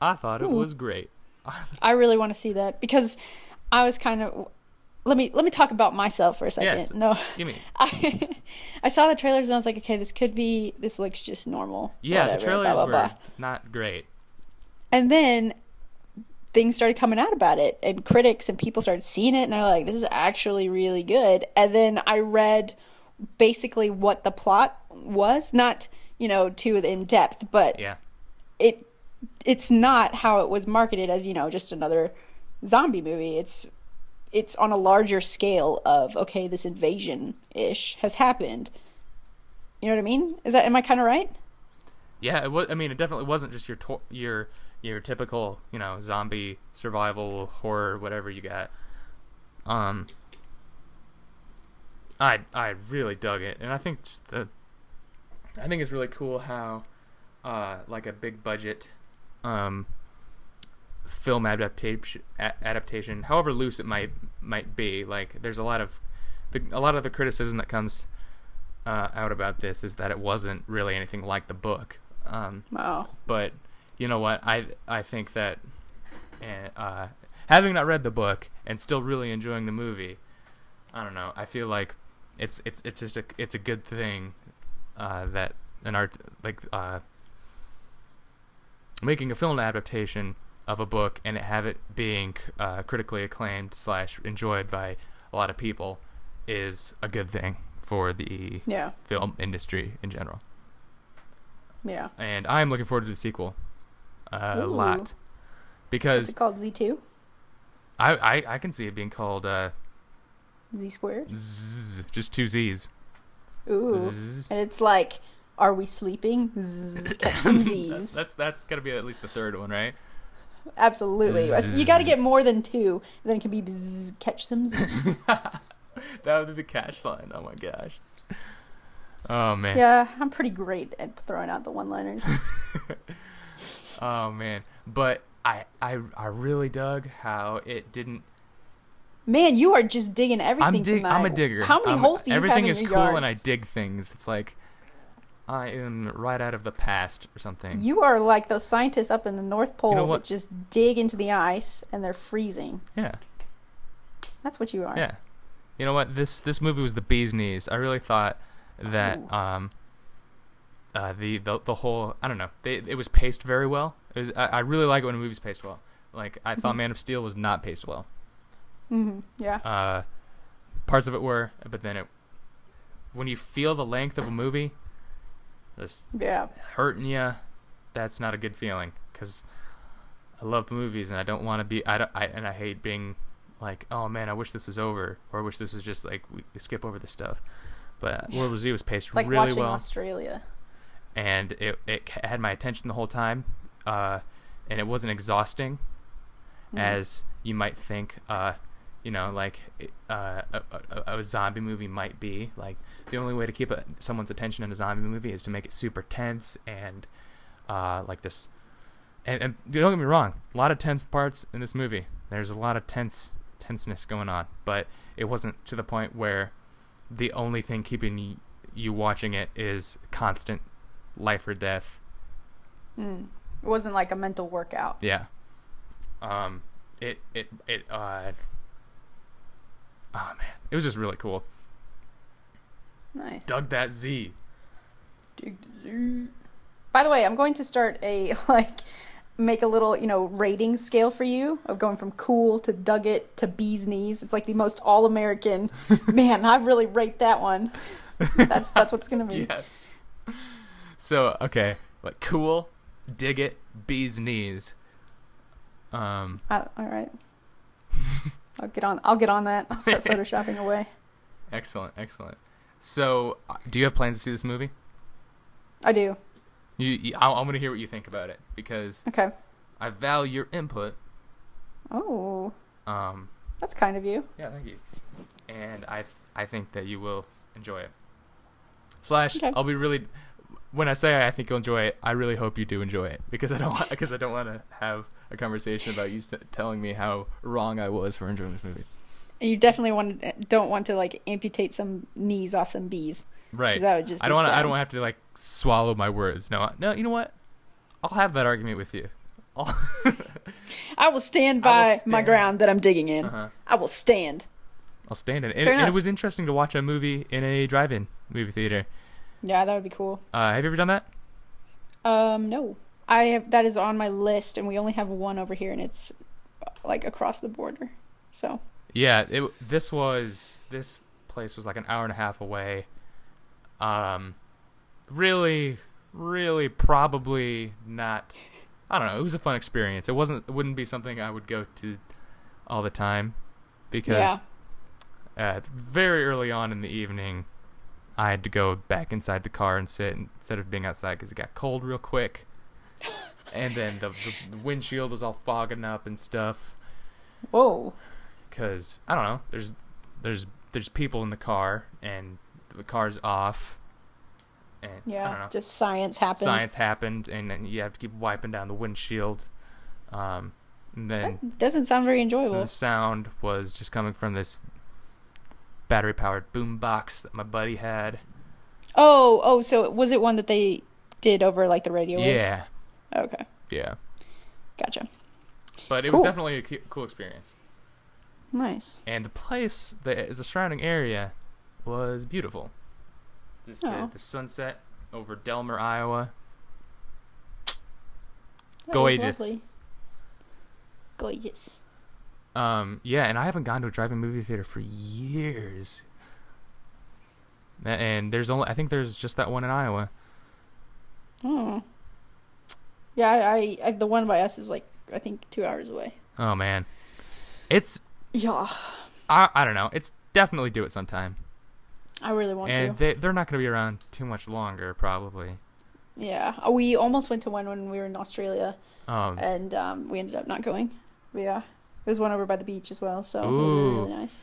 [SPEAKER 1] I thought it
[SPEAKER 2] Ooh.
[SPEAKER 1] was great.
[SPEAKER 2] I really want to see that because I was kind of. Let me let me talk about myself for a second.
[SPEAKER 1] Yes.
[SPEAKER 2] No,
[SPEAKER 1] Give me.
[SPEAKER 2] I I saw the trailers and I was like, okay, this could be. This looks just normal.
[SPEAKER 1] Yeah,
[SPEAKER 2] whatever,
[SPEAKER 1] the trailers
[SPEAKER 2] blah, blah,
[SPEAKER 1] were not great.
[SPEAKER 2] And then things started coming out about it, and critics and people started seeing it, and they're like, this is actually really good. And then I read basically what the plot was, not you know too in depth, but
[SPEAKER 1] Yeah.
[SPEAKER 2] it it's not how it was marketed as you know just another zombie movie it's it's on a larger scale of okay this invasion ish has happened you know what i mean is that am i kind of right
[SPEAKER 1] Yeah, it was. I mean, it definitely wasn't just your to- your your typical, you know, zombie survival horror, whatever you got. Um, I I really dug it, and I think just the, I think it's really cool how, uh, like a big budget, um, film adaptation adaptation, however loose it might might be, like there's a lot of, the a lot of the criticism that comes. Uh, out about this is that it wasn't really anything like the book. Um,
[SPEAKER 2] wow
[SPEAKER 1] but you know what? I I think that eh, uh, having not read the book and still really enjoying the movie, I don't know. I feel like it's it's it's just a it's a good thing uh, that an art like uh, making a film adaptation of a book and it have it being uh, critically acclaimed slash enjoyed by a lot of people is a good thing for the
[SPEAKER 2] yeah
[SPEAKER 1] film industry in general
[SPEAKER 2] yeah
[SPEAKER 1] and I'm looking forward to the sequel a
[SPEAKER 2] Ooh.
[SPEAKER 1] lot because
[SPEAKER 2] it called z2
[SPEAKER 1] I, I I can see it being called uh,
[SPEAKER 2] z squared
[SPEAKER 1] Zzz, just two Z's.
[SPEAKER 2] ooh
[SPEAKER 1] Zzz.
[SPEAKER 2] and it's like are we sleeping Zzz, catch some z's
[SPEAKER 1] that's, that's got to be at least the third one, right?
[SPEAKER 2] absolutely you got to get more than two then it can be bzz, catch some z's
[SPEAKER 1] That would be the catch line. Oh my gosh. Oh man.
[SPEAKER 2] yeah i'm pretty great at throwing out the one liners
[SPEAKER 1] Oh man. But I I I really dug how it didn't.
[SPEAKER 2] Man, you are just digging everything
[SPEAKER 1] I'm dig.
[SPEAKER 2] tonight.
[SPEAKER 1] I'm a digger.
[SPEAKER 2] How many
[SPEAKER 1] I'm-
[SPEAKER 2] holes do you
[SPEAKER 1] Everything
[SPEAKER 2] have
[SPEAKER 1] is
[SPEAKER 2] in your
[SPEAKER 1] cool,
[SPEAKER 2] yard?
[SPEAKER 1] and I dig things. It's like I am right out of the past or something.
[SPEAKER 2] You are like those scientists up in the North Pole
[SPEAKER 1] know
[SPEAKER 2] that just dig into the ice and they're freezing.
[SPEAKER 1] yeah.
[SPEAKER 2] That's what you are.
[SPEAKER 1] Yeah. You know what? This this movie was the bee's knees. I really thought that um uh the, the the whole I don't know. They, it was paced very well. It was, I, I really like it when a movie's paced well. Like I thought
[SPEAKER 2] Mhm.
[SPEAKER 1] Man of Steel was not paced well.
[SPEAKER 2] hmm Yeah.
[SPEAKER 1] Uh parts of it were, but then it when you feel the length of a movie just
[SPEAKER 2] Yeah.
[SPEAKER 1] hurting you, that's not a good feeling cuz I love movies and I don't want to be I don't I and I hate being like, oh man, I wish this was over, or I wish this was just like we skip over the stuff. But. World War Z was paced
[SPEAKER 2] It's like
[SPEAKER 1] really
[SPEAKER 2] watching
[SPEAKER 1] well,
[SPEAKER 2] Australia.
[SPEAKER 1] And it it had my attention the whole time, uh, and it wasn't exhausting,
[SPEAKER 2] Mhm.
[SPEAKER 1] as you might think. Uh, you know, like uh, a, a, a zombie movie might be. Like the only way to keep a, someone's attention in a zombie movie is to make it super tense and uh, like this. And, and don't get me wrong, a lot of tense parts in this movie. There's a lot of tense tenseness going on, but it wasn't to the point where the only thing keeping you watching it is constant life or death.
[SPEAKER 2] Mm. It wasn't like a mental workout.
[SPEAKER 1] Yeah. Um. It it it uh. Oh man, it was just really cool.
[SPEAKER 2] Nice.
[SPEAKER 1] Dug that Z.
[SPEAKER 2] Dig the zoo. By the way, I'm going to start a like make a little, you know, rating scale for you of going from cool to dug it to bee's knees. It's like the most all American. Man, I really rate that one. That's that's what it's gonna be.
[SPEAKER 1] Yes. So okay, like cool, dig it, bee's knees. Um.
[SPEAKER 2] I, all right. I'll get on. I'll get on that. I'll start photoshopping away.
[SPEAKER 1] Excellent, excellent. So, uh, do you have plans to see this movie?
[SPEAKER 2] I do.
[SPEAKER 1] You, you I, I'm going to hear what you think about it because
[SPEAKER 2] Okay.
[SPEAKER 1] I value your input.
[SPEAKER 2] Oh,
[SPEAKER 1] Um,
[SPEAKER 2] that's kind of you.
[SPEAKER 1] yeah, thank you. And I, I think that you will enjoy it. Slash,
[SPEAKER 2] Okay.
[SPEAKER 1] I'll be really. When I say I think you'll enjoy it, I really hope you do enjoy it because I don't because I don't want to have a conversation about you s- telling me how wrong I was for enjoying this movie.
[SPEAKER 2] And you definitely want don't want to like amputate some knees off some bees,
[SPEAKER 1] Right.
[SPEAKER 2] That would just.
[SPEAKER 1] I don't want. I don't have to like swallow my words. No, I- no. You know what? I'll have that argument with you. I'll
[SPEAKER 2] stand
[SPEAKER 1] I will
[SPEAKER 2] by my ground that I'm digging in.
[SPEAKER 1] Uh-huh.
[SPEAKER 2] I will stand.
[SPEAKER 1] I'll stand it. And, and it was interesting to watch a movie in a drive-in movie theater.
[SPEAKER 2] Yeah, that would be cool.
[SPEAKER 1] Uh, have you ever done that?
[SPEAKER 2] Um, no, I have that is on my list, and we only have one over here, and it's like across the border. So
[SPEAKER 1] Yeah. It. This was. This place was like an hour and a half away. Um, really, really, probably not. I don't know. It was a fun experience. It wasn't. It wouldn't be something I would go to all the time because
[SPEAKER 2] yeah,
[SPEAKER 1] uh, very early on in the evening, I had to go back inside the car and sit instead of being outside because it got cold real quick. and then the, the, windshield was all fogging up and stuff.
[SPEAKER 2] whoa,
[SPEAKER 1] Because I don't know, there's there's there's people in the car and the car's off. And I don't
[SPEAKER 2] yeah,
[SPEAKER 1] know.
[SPEAKER 2] just science happened.
[SPEAKER 1] Science happened, and then you have to keep wiping down the windshield. Um, and then
[SPEAKER 2] That doesn't sound very enjoyable.
[SPEAKER 1] the sound was just coming from this battery powered boom box that my buddy had.
[SPEAKER 2] Oh, oh, so was it one that they did over like the radio waves?
[SPEAKER 1] Yeah,
[SPEAKER 2] Okay,
[SPEAKER 1] yeah.
[SPEAKER 2] gotcha.
[SPEAKER 1] But it was definitely a cool experience.
[SPEAKER 2] Nice.
[SPEAKER 1] And the place, the the surrounding area, was beautiful. Just
[SPEAKER 2] Oh.
[SPEAKER 1] the, the sunset over Delmar, Iowa.
[SPEAKER 2] That was
[SPEAKER 1] Gorgeous.
[SPEAKER 2] lovely. Gorgeous.
[SPEAKER 1] Um, yeah, and I haven't gone to a drive-in movie theater for years. And there's only, I think there's just that one in Iowa.
[SPEAKER 2] Oh. Yeah, I, I, I the one by us is like I think two hours away.
[SPEAKER 1] Oh man, it's
[SPEAKER 2] Yeah,
[SPEAKER 1] I I don't know. It's definitely do it sometime.
[SPEAKER 2] I really want
[SPEAKER 1] and
[SPEAKER 2] to.
[SPEAKER 1] they they're not going to be around too much longer, probably.
[SPEAKER 2] Yeah, Uh, we almost went to one when we were in Australia,
[SPEAKER 1] Um,
[SPEAKER 2] and um, we ended up not going. But yeah, there's one over by the beach as well, so
[SPEAKER 1] Ooh.
[SPEAKER 2] really, really nice.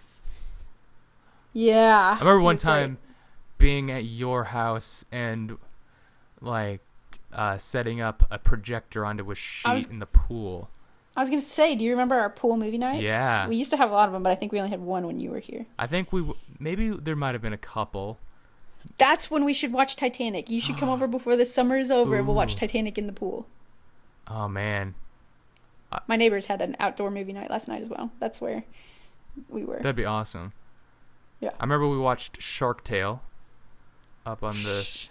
[SPEAKER 2] Yeah,
[SPEAKER 1] I remember one
[SPEAKER 2] was great.
[SPEAKER 1] time being at your house and like uh, setting up a projector onto a sheet
[SPEAKER 2] was-
[SPEAKER 1] in the pool.
[SPEAKER 2] I was gonna say, do you remember our pool movie nights?
[SPEAKER 1] Yeah.
[SPEAKER 2] we used to have a lot of them, but I think we only had one when you were here.
[SPEAKER 1] I think we w- maybe there might have been a couple.
[SPEAKER 2] That's when we should watch Titanic. You should come over before the summer is over, and we'll watch Titanic in the pool.
[SPEAKER 1] Oh man,
[SPEAKER 2] My neighbors had an outdoor movie night last night as well. That's where we were.
[SPEAKER 1] that'd be awesome.
[SPEAKER 2] Yeah.
[SPEAKER 1] I remember we watched Shark Tale up on the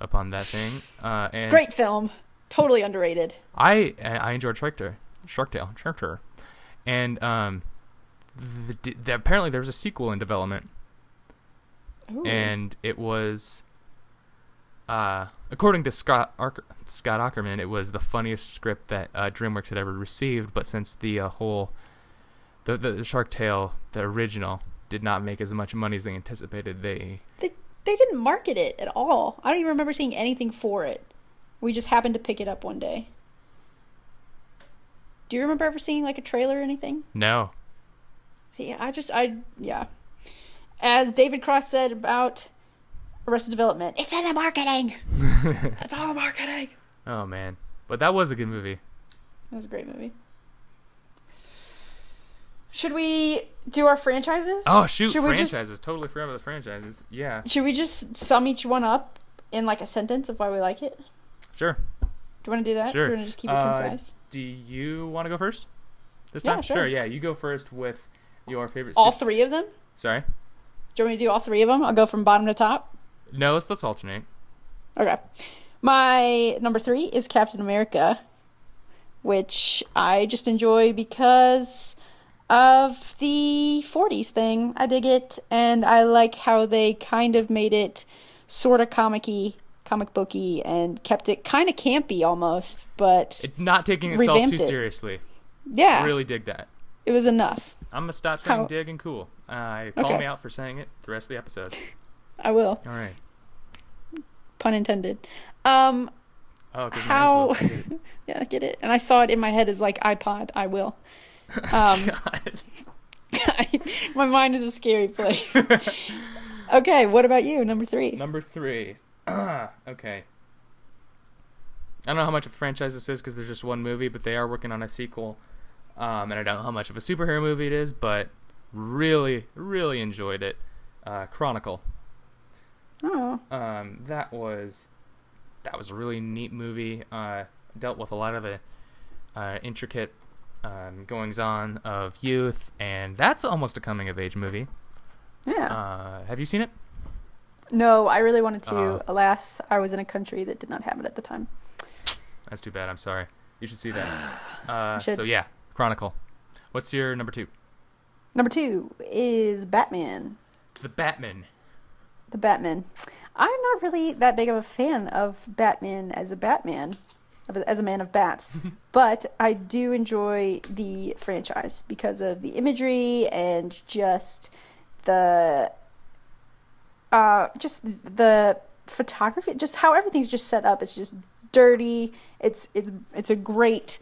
[SPEAKER 1] up on that thing. Uh, and
[SPEAKER 2] Great film, totally underrated.
[SPEAKER 1] I I enjoyed Shark Tale, Shark Tale, Shark Tale, and um, the, the, apparently there was a sequel in development.
[SPEAKER 2] Ooh.
[SPEAKER 1] and it was uh according to Scott Scott Aukerman it was the funniest script that uh, DreamWorks had ever received but since the uh, whole the, the the Shark Tale the original did not make as much money as they anticipated they
[SPEAKER 2] they they didn't market it at all. I don't even remember seeing anything for it. We just happened to pick it up one day. Do you remember ever seeing like a trailer or anything?
[SPEAKER 1] no
[SPEAKER 2] See, I just I yeah. As David Cross said about Arrested Development, it's in the marketing. it's all marketing.
[SPEAKER 1] oh man but that was a good movie
[SPEAKER 2] That was a great movie. Should we do our franchises?
[SPEAKER 1] Oh shoot,
[SPEAKER 2] Should we just-
[SPEAKER 1] franchises. Totally forgot about the franchises. Yeah,
[SPEAKER 2] Should we just sum each one up in like a sentence of why we like it?
[SPEAKER 1] sure.
[SPEAKER 2] Do you want to do that?
[SPEAKER 1] Sure.
[SPEAKER 2] Do you want to just keep it
[SPEAKER 1] Uh,
[SPEAKER 2] concise?
[SPEAKER 1] Do you want to go first? This time?
[SPEAKER 2] Yeah,
[SPEAKER 1] time?
[SPEAKER 2] sure.
[SPEAKER 1] Yeah, you go first with your favorite.
[SPEAKER 2] All three of them?
[SPEAKER 1] Sorry.
[SPEAKER 2] Do you want me to do all three of them? I'll go from bottom to top.
[SPEAKER 1] No, let's let's alternate.
[SPEAKER 2] Okay. My number three is Captain America, which I just enjoy because of the 40s thing. I dig it, and I like how they kind of made it sort of comic-y, comic booky, and kept it kind of campy almost. But
[SPEAKER 1] It, not taking itself too
[SPEAKER 2] it.
[SPEAKER 1] seriously.
[SPEAKER 2] yeah,
[SPEAKER 1] Really dig that.
[SPEAKER 2] it was enough.
[SPEAKER 1] I'm gonna stop saying
[SPEAKER 2] How-
[SPEAKER 1] dig and cool. Uh, call
[SPEAKER 2] Okay.
[SPEAKER 1] me out for saying it the rest of the episode.
[SPEAKER 2] I will.
[SPEAKER 1] All right.
[SPEAKER 2] Pun intended. Um,
[SPEAKER 1] Oh,
[SPEAKER 2] How-
[SPEAKER 1] did it.
[SPEAKER 2] yeah, get it. And I saw it in my head as like iPod. I will. Um, my mind is a scary place. okay, what about you? Number three.
[SPEAKER 1] Number three. okay. I don't know how much of a franchise this is because there's just one movie, but they are working on a sequel. Um, and I don't know how much of a superhero movie it is, but really, really enjoyed it. Uh, Chronicle.
[SPEAKER 2] Oh,
[SPEAKER 1] Um, that was that was a really neat movie. Uh, dealt with a lot of the uh, intricate um, goings on of youth, and that's almost a coming of age movie.
[SPEAKER 2] yeah.
[SPEAKER 1] Uh, have you seen it?
[SPEAKER 2] no, I really wanted to.
[SPEAKER 1] uh,
[SPEAKER 2] Alas, I was in a country that did not have it at the time.
[SPEAKER 1] That's too bad. I'm sorry. You should see that. Uh,
[SPEAKER 2] should.
[SPEAKER 1] so yeah, Chronicle. What's your number two?
[SPEAKER 2] Number two is Batman.
[SPEAKER 1] The Batman.
[SPEAKER 2] The Batman. I'm not really that big of a fan of Batman as a Batman, as a man of bats, but I do enjoy the franchise because of the imagery and just the, uh, just the photography, just how everything's just set up. It's just dirty. It's it's it's a great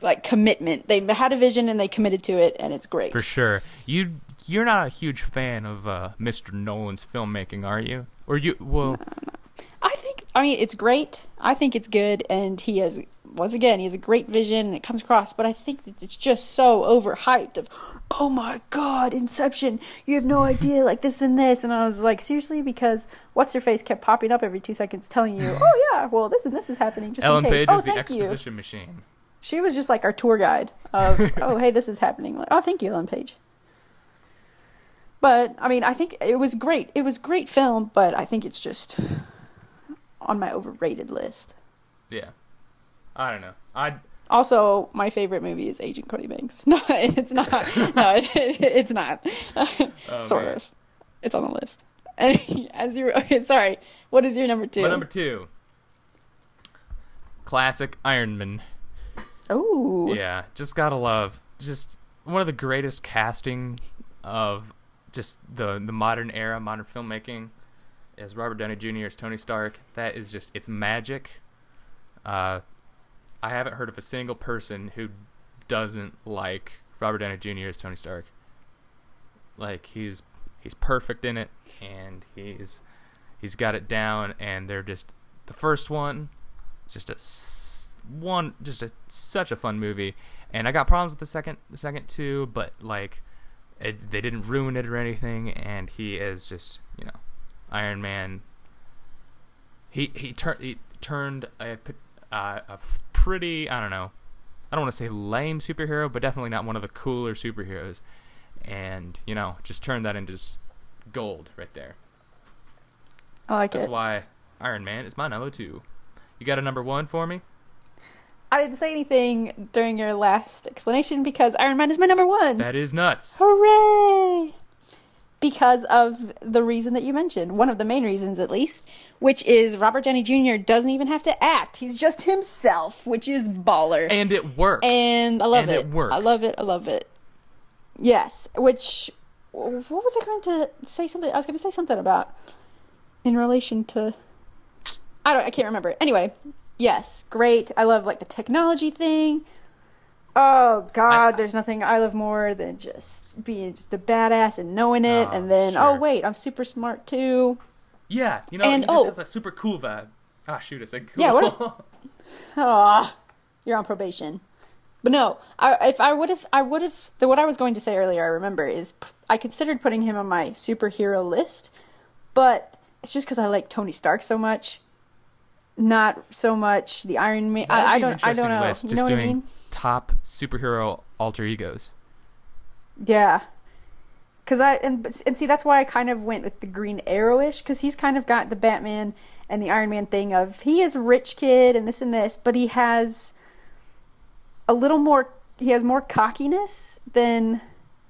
[SPEAKER 2] like commitment. They had a vision and they committed to it, and it's great.
[SPEAKER 1] For sure. You you're not a huge fan of uh, Mr. Nolan's filmmaking, are you? Or you? Well,
[SPEAKER 2] I think I mean it's great. I think it's good and he has once again he has a great vision and it comes across, but I think that it's just so overhyped of oh my god, Inception, you have no idea like this and this and I was like seriously because what's her face kept popping up every 2 seconds telling you, "Oh yeah, well this and this is happening just
[SPEAKER 1] Ellen
[SPEAKER 2] in case."
[SPEAKER 1] Page
[SPEAKER 2] oh,
[SPEAKER 1] is the
[SPEAKER 2] thank you.
[SPEAKER 1] exposition machine.
[SPEAKER 2] She was just like our tour guide of, "Oh, hey, this is happening." Like, "Oh, thank you, Ellen Page." But I mean, I think it was great. It was great film, but I think it's just on my overrated list.
[SPEAKER 1] Yeah. I don't know. I
[SPEAKER 2] Also, my favorite movie is Agent Cody Banks. No, it's not. No, it, it's not.
[SPEAKER 1] oh,
[SPEAKER 2] sort
[SPEAKER 1] man.
[SPEAKER 2] of. It's on the list. And as you okay, sorry. What is your number two?
[SPEAKER 1] My number two. Classic Iron Man.
[SPEAKER 2] Ooh.
[SPEAKER 1] Yeah, just gotta love just one of the greatest casting of just the the modern era, modern filmmaking, as Robert Downey Jr. as Tony Stark. That is just it's magic. Uh, I haven't heard of a single person who doesn't like Robert Downey Jr. as Tony Stark. Like he's he's perfect in it, and he's he's got it down, and they're just the first one just a one, just a such a fun movie, and I got problems with the second, the second two, but like, it, they didn't ruin it or anything, and he is just you know, Iron Man. He he turned he turned a uh, a pretty I don't know, I don't want to say lame superhero, but definitely not one of the cooler superheroes, and you know, just turned that into just gold right there.
[SPEAKER 2] I like
[SPEAKER 1] That's
[SPEAKER 2] it.
[SPEAKER 1] why Iron Man is my number two. You got a number one for me?
[SPEAKER 2] I didn't say anything during your last explanation because Iron Man is my number one.
[SPEAKER 1] That is nuts.
[SPEAKER 2] Hooray! Because of the reason that you mentioned, one of the main reasons at least, which is Robert Downey Jr. doesn't even have to act. He's just himself, which is baller.
[SPEAKER 1] And it works.
[SPEAKER 2] And I love
[SPEAKER 1] And
[SPEAKER 2] it.
[SPEAKER 1] it works.
[SPEAKER 2] I love it. I love it. Yes, which what was I going to say something I was going to say something about in relation to I don't I can't remember. Anyway, yes, great. I love like the technology thing. Oh god,
[SPEAKER 1] I-
[SPEAKER 2] there's nothing I love more than just being just a badass and knowing it
[SPEAKER 1] Oh,
[SPEAKER 2] and then oh wait, I'm super smart too.
[SPEAKER 1] yeah, you know,
[SPEAKER 2] And-
[SPEAKER 1] he just
[SPEAKER 2] oh.
[SPEAKER 1] has that super cool vibe. Ah, shoot, I said cool.
[SPEAKER 2] Yeah, what
[SPEAKER 1] what?
[SPEAKER 2] Ah, you're on probation. But no, I, if I would have, I would have. The, what I was going to say earlier, I remember, is I considered putting him on my superhero list, but it's just because I like Tony Stark so much, not so much the Iron Man. I, I don't, I don't know.
[SPEAKER 1] list,
[SPEAKER 2] you know what I mean?
[SPEAKER 1] top superhero alter egos.
[SPEAKER 2] Yeah. Cause I and and see that's why I kind of went with the Green Arrow-ish because he's kind of got the Batman and the Iron Man thing of he is a rich kid and this and this, but he has a little more. He has more cockiness than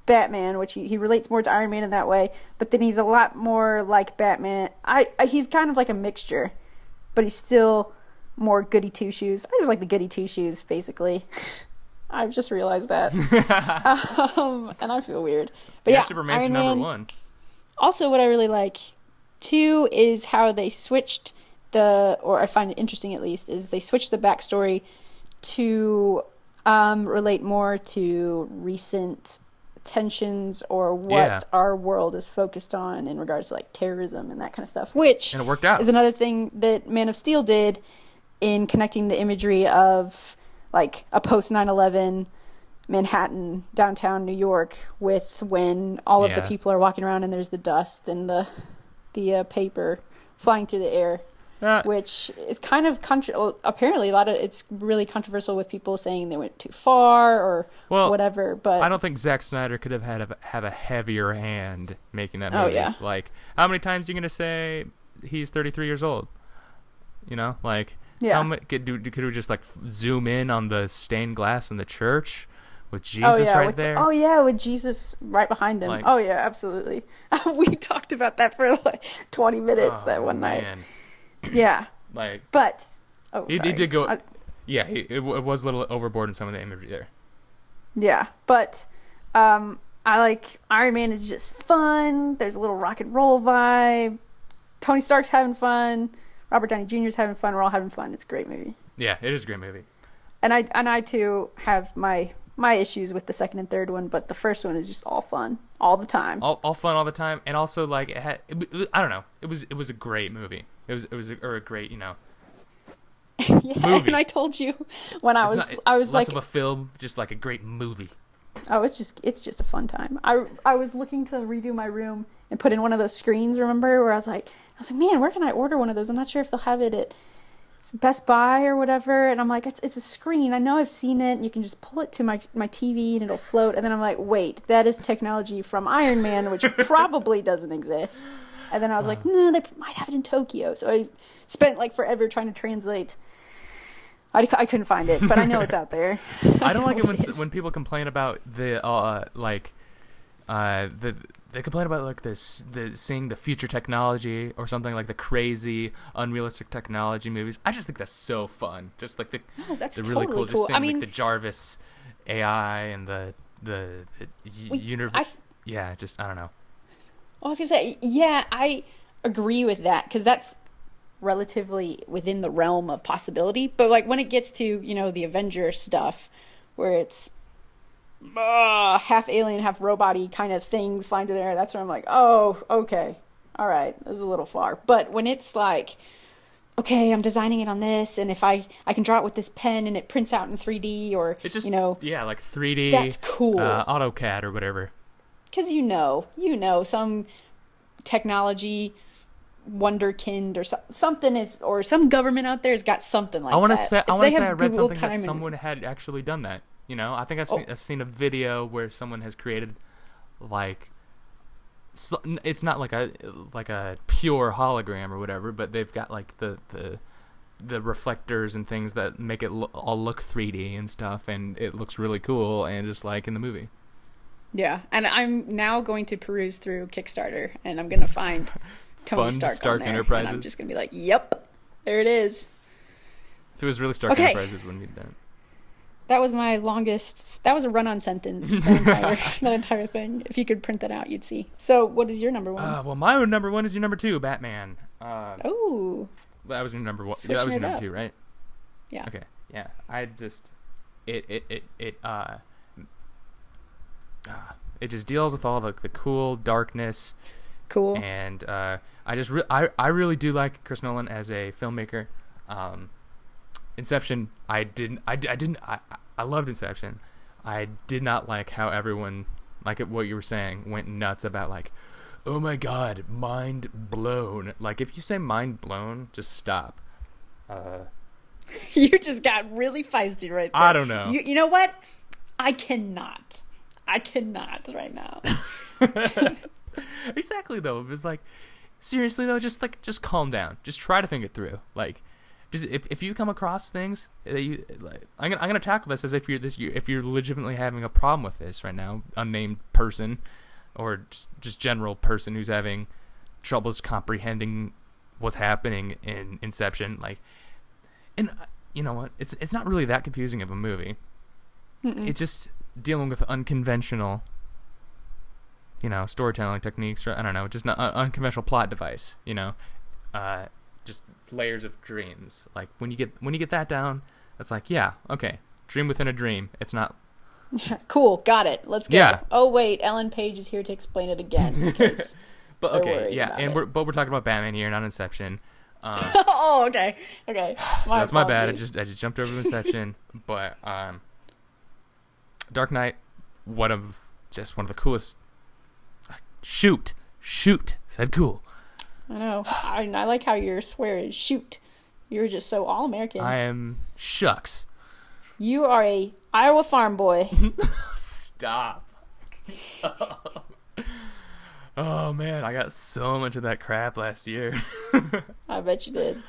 [SPEAKER 2] Batman, which he, he relates more to Iron Man in that way. But then he's a lot more like Batman. I, I he's kind of like a mixture, but he's still more goody two shoes. I just like the goody two shoes, basically. I've just realized that, um, and I feel weird. But yeah,
[SPEAKER 1] Superman's
[SPEAKER 2] Iron
[SPEAKER 1] number
[SPEAKER 2] Man-
[SPEAKER 1] one.
[SPEAKER 2] also what i really like too is how they switched the or i find it interesting at least is they switched the backstory to um, relate more to recent tensions or what
[SPEAKER 1] Yeah.
[SPEAKER 2] our world is focused on in regards to like terrorism and that kind of stuff which
[SPEAKER 1] And it worked out.
[SPEAKER 2] is another thing that man of steel did in connecting the imagery of like a post 9-11 manhattan downtown new york with when all of the people are walking around and there's the dust and the the uh, paper flying through the air
[SPEAKER 1] Uh,
[SPEAKER 2] which is kind of contra- apparently a lot of it's really controversial with people saying they went too far or
[SPEAKER 1] Well,
[SPEAKER 2] whatever but
[SPEAKER 1] I don't think Zack Snyder could have had a, have a heavier hand making that movie.
[SPEAKER 2] Oh,
[SPEAKER 1] movie.
[SPEAKER 2] yeah.
[SPEAKER 1] Like, how many times are you gonna say he's 33 years old? You know, like,
[SPEAKER 2] Yeah.
[SPEAKER 1] how many could do? Could we just like zoom in on the stained glass in the church with
[SPEAKER 2] oh
[SPEAKER 1] Jesus
[SPEAKER 2] yeah
[SPEAKER 1] right
[SPEAKER 2] with,
[SPEAKER 1] there?
[SPEAKER 2] oh yeah with jesus right behind him
[SPEAKER 1] Like-
[SPEAKER 2] oh yeah absolutely we talked about that for like 20 minutes
[SPEAKER 1] Oh,
[SPEAKER 2] that one night
[SPEAKER 1] man.
[SPEAKER 2] Yeah
[SPEAKER 1] Like,
[SPEAKER 2] but oh
[SPEAKER 1] He- he did go-
[SPEAKER 2] I-
[SPEAKER 1] yeah, it, it w- it was a little overboard in some of the imagery there.
[SPEAKER 2] Yeah, but um, I like Iron Man is just fun. There's a little rock and roll vibe. Tony Stark's having fun. Robert Downey Jr.'s having fun. We're all having fun. It's a great movie.
[SPEAKER 1] Yeah, it is a great movie.
[SPEAKER 2] And I and I too have my my issues with the second and third one, but the first one is just all fun all the time.
[SPEAKER 1] all, all fun all the time, and also like it had, it, w- I don't know, it was it was a great movie. It was it was a, or a great you know.
[SPEAKER 2] yeah,
[SPEAKER 1] movie.
[SPEAKER 2] and I told you when I
[SPEAKER 1] it's
[SPEAKER 2] was
[SPEAKER 1] not-
[SPEAKER 2] I was
[SPEAKER 1] less
[SPEAKER 2] like
[SPEAKER 1] of a film, just like a great movie.
[SPEAKER 2] Oh, it's just it's just a fun time. I I was looking to redo my room and put in one of those screens. Remember where I was like, I was like, man, where can I order one of those? I'm not sure if they'll have it at Best Buy or whatever. And I'm like, it's it's a screen. I know I've seen it. And you can just pull it to my my TV and it'll float. And then I'm like, wait, that is technology from Iron Man, which probably doesn't exist. And then I was like, no, they might have it in Tokyo. So I spent like forever trying to translate. I, I couldn't find it, but I know it's out there.
[SPEAKER 1] I don't like it when
[SPEAKER 2] it
[SPEAKER 1] when people complain about the uh like uh the they complain about like this the seeing the future technology or something like the crazy unrealistic technology movies. I just think that's so fun. Just like the
[SPEAKER 2] Oh, that's
[SPEAKER 1] the
[SPEAKER 2] totally
[SPEAKER 1] really cool,
[SPEAKER 2] cool.
[SPEAKER 1] just seeing
[SPEAKER 2] I mean,
[SPEAKER 1] like the Jarvis AI and the the, the
[SPEAKER 2] we-
[SPEAKER 1] universe.
[SPEAKER 2] I,
[SPEAKER 1] yeah, just I don't know.
[SPEAKER 2] I was gonna say, yeah, I agree with that because that's relatively within the realm of possibility. But like when it gets to you know the Avenger stuff, where it's uh, half alien, half robot kind of things flying through the air, that's where I'm like, oh, okay, all right, this is a little far. But when it's like, okay, I'm designing it on this, and if I I can draw it with this pen and it prints out in 3D, or
[SPEAKER 1] It's just
[SPEAKER 2] you know,
[SPEAKER 1] yeah, like 3D.
[SPEAKER 2] that's cool.
[SPEAKER 1] Uh, AutoCAD or whatever.
[SPEAKER 2] because you know, you know, some technology wonderkind or so, something is, or some government out there has got something like that.
[SPEAKER 1] I want to say I want to say I read
[SPEAKER 2] Google
[SPEAKER 1] something that
[SPEAKER 2] and-
[SPEAKER 1] someone had actually done that. You know, I think I've
[SPEAKER 2] Oh.
[SPEAKER 1] seen I've seen a video where someone has created like it's not like a like a pure hologram or whatever, but they've got like the the the reflectors and things that make it lo- all look 3D and stuff, and it looks really cool and just like in the movie.
[SPEAKER 2] Yeah, and I'm now going to peruse through Kickstarter, and I'm gonna find Tony Stark,
[SPEAKER 1] Stark
[SPEAKER 2] there, And
[SPEAKER 1] Enterprises.
[SPEAKER 2] I'm just gonna be like, "Yep, there it is."
[SPEAKER 1] If it was really Stark
[SPEAKER 2] Okay.
[SPEAKER 1] Enterprises, wouldn't need that.
[SPEAKER 2] That was my longest. That was a run-on sentence. That entire, that entire thing. If you could print that out, you'd see. So, what is your number one?
[SPEAKER 1] Uh, well, my number one is your number two, Batman. Uh,
[SPEAKER 2] oh,
[SPEAKER 1] That was your number one. yeah, that was your number
[SPEAKER 2] up.
[SPEAKER 1] two, right?
[SPEAKER 2] yeah.
[SPEAKER 1] Okay. Yeah. I just it it it it uh, uh it just deals with all the the cool darkness
[SPEAKER 2] Cool.
[SPEAKER 1] and uh I just re- I I really do like Chris Nolan as a filmmaker. Um Inception I didn't I, I didn't I I loved Inception. I did not like how everyone, like what you were saying, went nuts about like, oh my god, mind blown. Like if you say mind blown, just stop. Uh,
[SPEAKER 2] you just got really feisty right there.
[SPEAKER 1] I don't know.
[SPEAKER 2] You, you know what? I cannot. I cannot right now.
[SPEAKER 1] exactly though. It's like seriously though, just like just calm down. Just try to think it through. Like just if, if you come across things that you like, I'm gonna I'm gonna tackle this as if you're this you if you're legitimately having a problem with this right now, unnamed person, or just just general person who's having troubles comprehending what's happening in Inception. Like, and uh, you know what? It's it's not really that confusing of a movie.
[SPEAKER 2] Mm-mm.
[SPEAKER 1] It's just dealing with unconventional, you know, storytelling techniques. Or, I don't know, just an un- unconventional plot device. You know, uh, just layers of dreams. Like when you get when you get that down, it's like yeah, okay, dream within a dream. It's not.
[SPEAKER 2] cool, got it. Let's go.
[SPEAKER 1] Yeah.
[SPEAKER 2] Oh wait, Ellen Page is here to explain it again because.
[SPEAKER 1] But okay, yeah, and
[SPEAKER 2] it.
[SPEAKER 1] we're but we're talking about Batman here, not Inception. Um,
[SPEAKER 2] oh, okay, okay.
[SPEAKER 1] So that's my bad. I just I just jumped over Inception, but um, Dark Knight, one of just one of the coolest. Shoot, shoot, said cool.
[SPEAKER 2] I know. I, I like how your swear is shoot. You're just so all American.
[SPEAKER 1] I am shucks.
[SPEAKER 2] You are a Iowa farm boy.
[SPEAKER 1] Stop. oh man, I got so much of that crap last year.
[SPEAKER 2] I bet you did.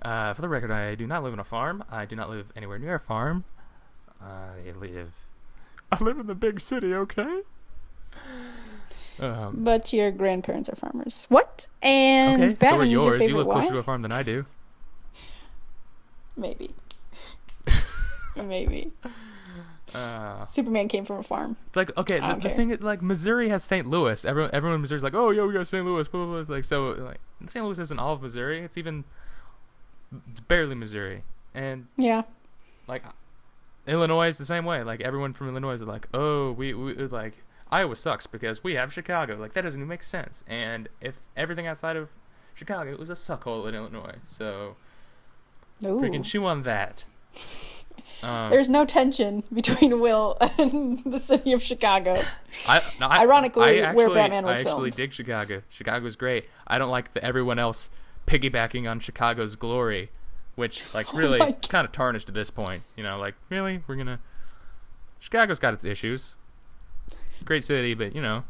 [SPEAKER 1] Uh, for the record, I do not live on a farm. I do not live anywhere near a farm. I live. I live in the big city. Okay. Um,
[SPEAKER 2] But your grandparents are farmers. What? And
[SPEAKER 1] okay, so are
[SPEAKER 2] is your
[SPEAKER 1] yours—you live closer to a farm than I do.
[SPEAKER 2] Maybe. Maybe.
[SPEAKER 1] Uh,
[SPEAKER 2] Superman came from a farm.
[SPEAKER 1] like okay, the, the thing is, like Missouri has St. Louis. Everyone, everyone in Missouri's like, oh, yo, we got St. Louis. Blah, blah, blah. It's like so, like St. Louis isn't all of Missouri. It's even it's barely Missouri, and
[SPEAKER 2] Yeah.
[SPEAKER 1] like Illinois is the same way. Like everyone from Illinois is like, oh, we, we like Iowa sucks because we have Chicago. Like that doesn't even make sense. And if everything outside of Chicago was a suckhole in Illinois, so
[SPEAKER 2] Ooh.
[SPEAKER 1] freaking chew on that. Um,
[SPEAKER 2] There's no tension between Will and the city of Chicago.
[SPEAKER 1] I, no, I,
[SPEAKER 2] Ironically,
[SPEAKER 1] I
[SPEAKER 2] where
[SPEAKER 1] actually,
[SPEAKER 2] Batman was
[SPEAKER 1] I actually
[SPEAKER 2] filmed.
[SPEAKER 1] dig Chicago. Chicago's great. I don't like the, everyone else piggybacking on Chicago's glory, which like
[SPEAKER 2] Oh
[SPEAKER 1] really
[SPEAKER 2] God.
[SPEAKER 1] kind of tarnished at this point. You know, like really, we're gonna. Chicago's got its issues. Great city, but you know,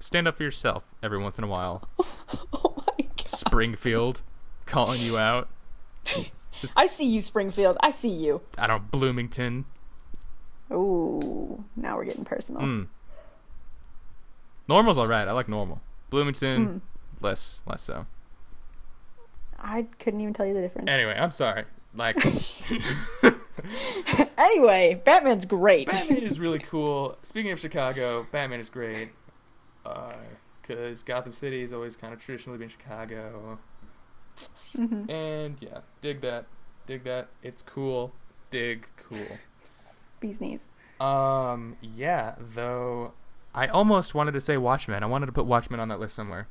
[SPEAKER 1] stand up for yourself every once in a while.
[SPEAKER 2] Oh my god.
[SPEAKER 1] Springfield, calling you out.
[SPEAKER 2] I see you, Springfield. I see you.
[SPEAKER 1] I don't know, Bloomington.
[SPEAKER 2] Ooh, now we're getting personal.
[SPEAKER 1] Mm. Normal's all right. I like normal. Bloomington,
[SPEAKER 2] Mm.
[SPEAKER 1] less less so.
[SPEAKER 2] I couldn't even tell you the difference.
[SPEAKER 1] Anyway, I'm sorry. Like
[SPEAKER 2] Anyway, Batman's great.
[SPEAKER 1] Batman is really cool. Speaking of Chicago, Batman is great. Because Gotham City has always kind of traditionally been Chicago.
[SPEAKER 2] Mhm.
[SPEAKER 1] And yeah, dig that. Dig that. It's cool. Dig cool.
[SPEAKER 2] Bee's knees.
[SPEAKER 1] Um, yeah, though I almost wanted to say Watchmen. I wanted to put Watchmen on that list somewhere.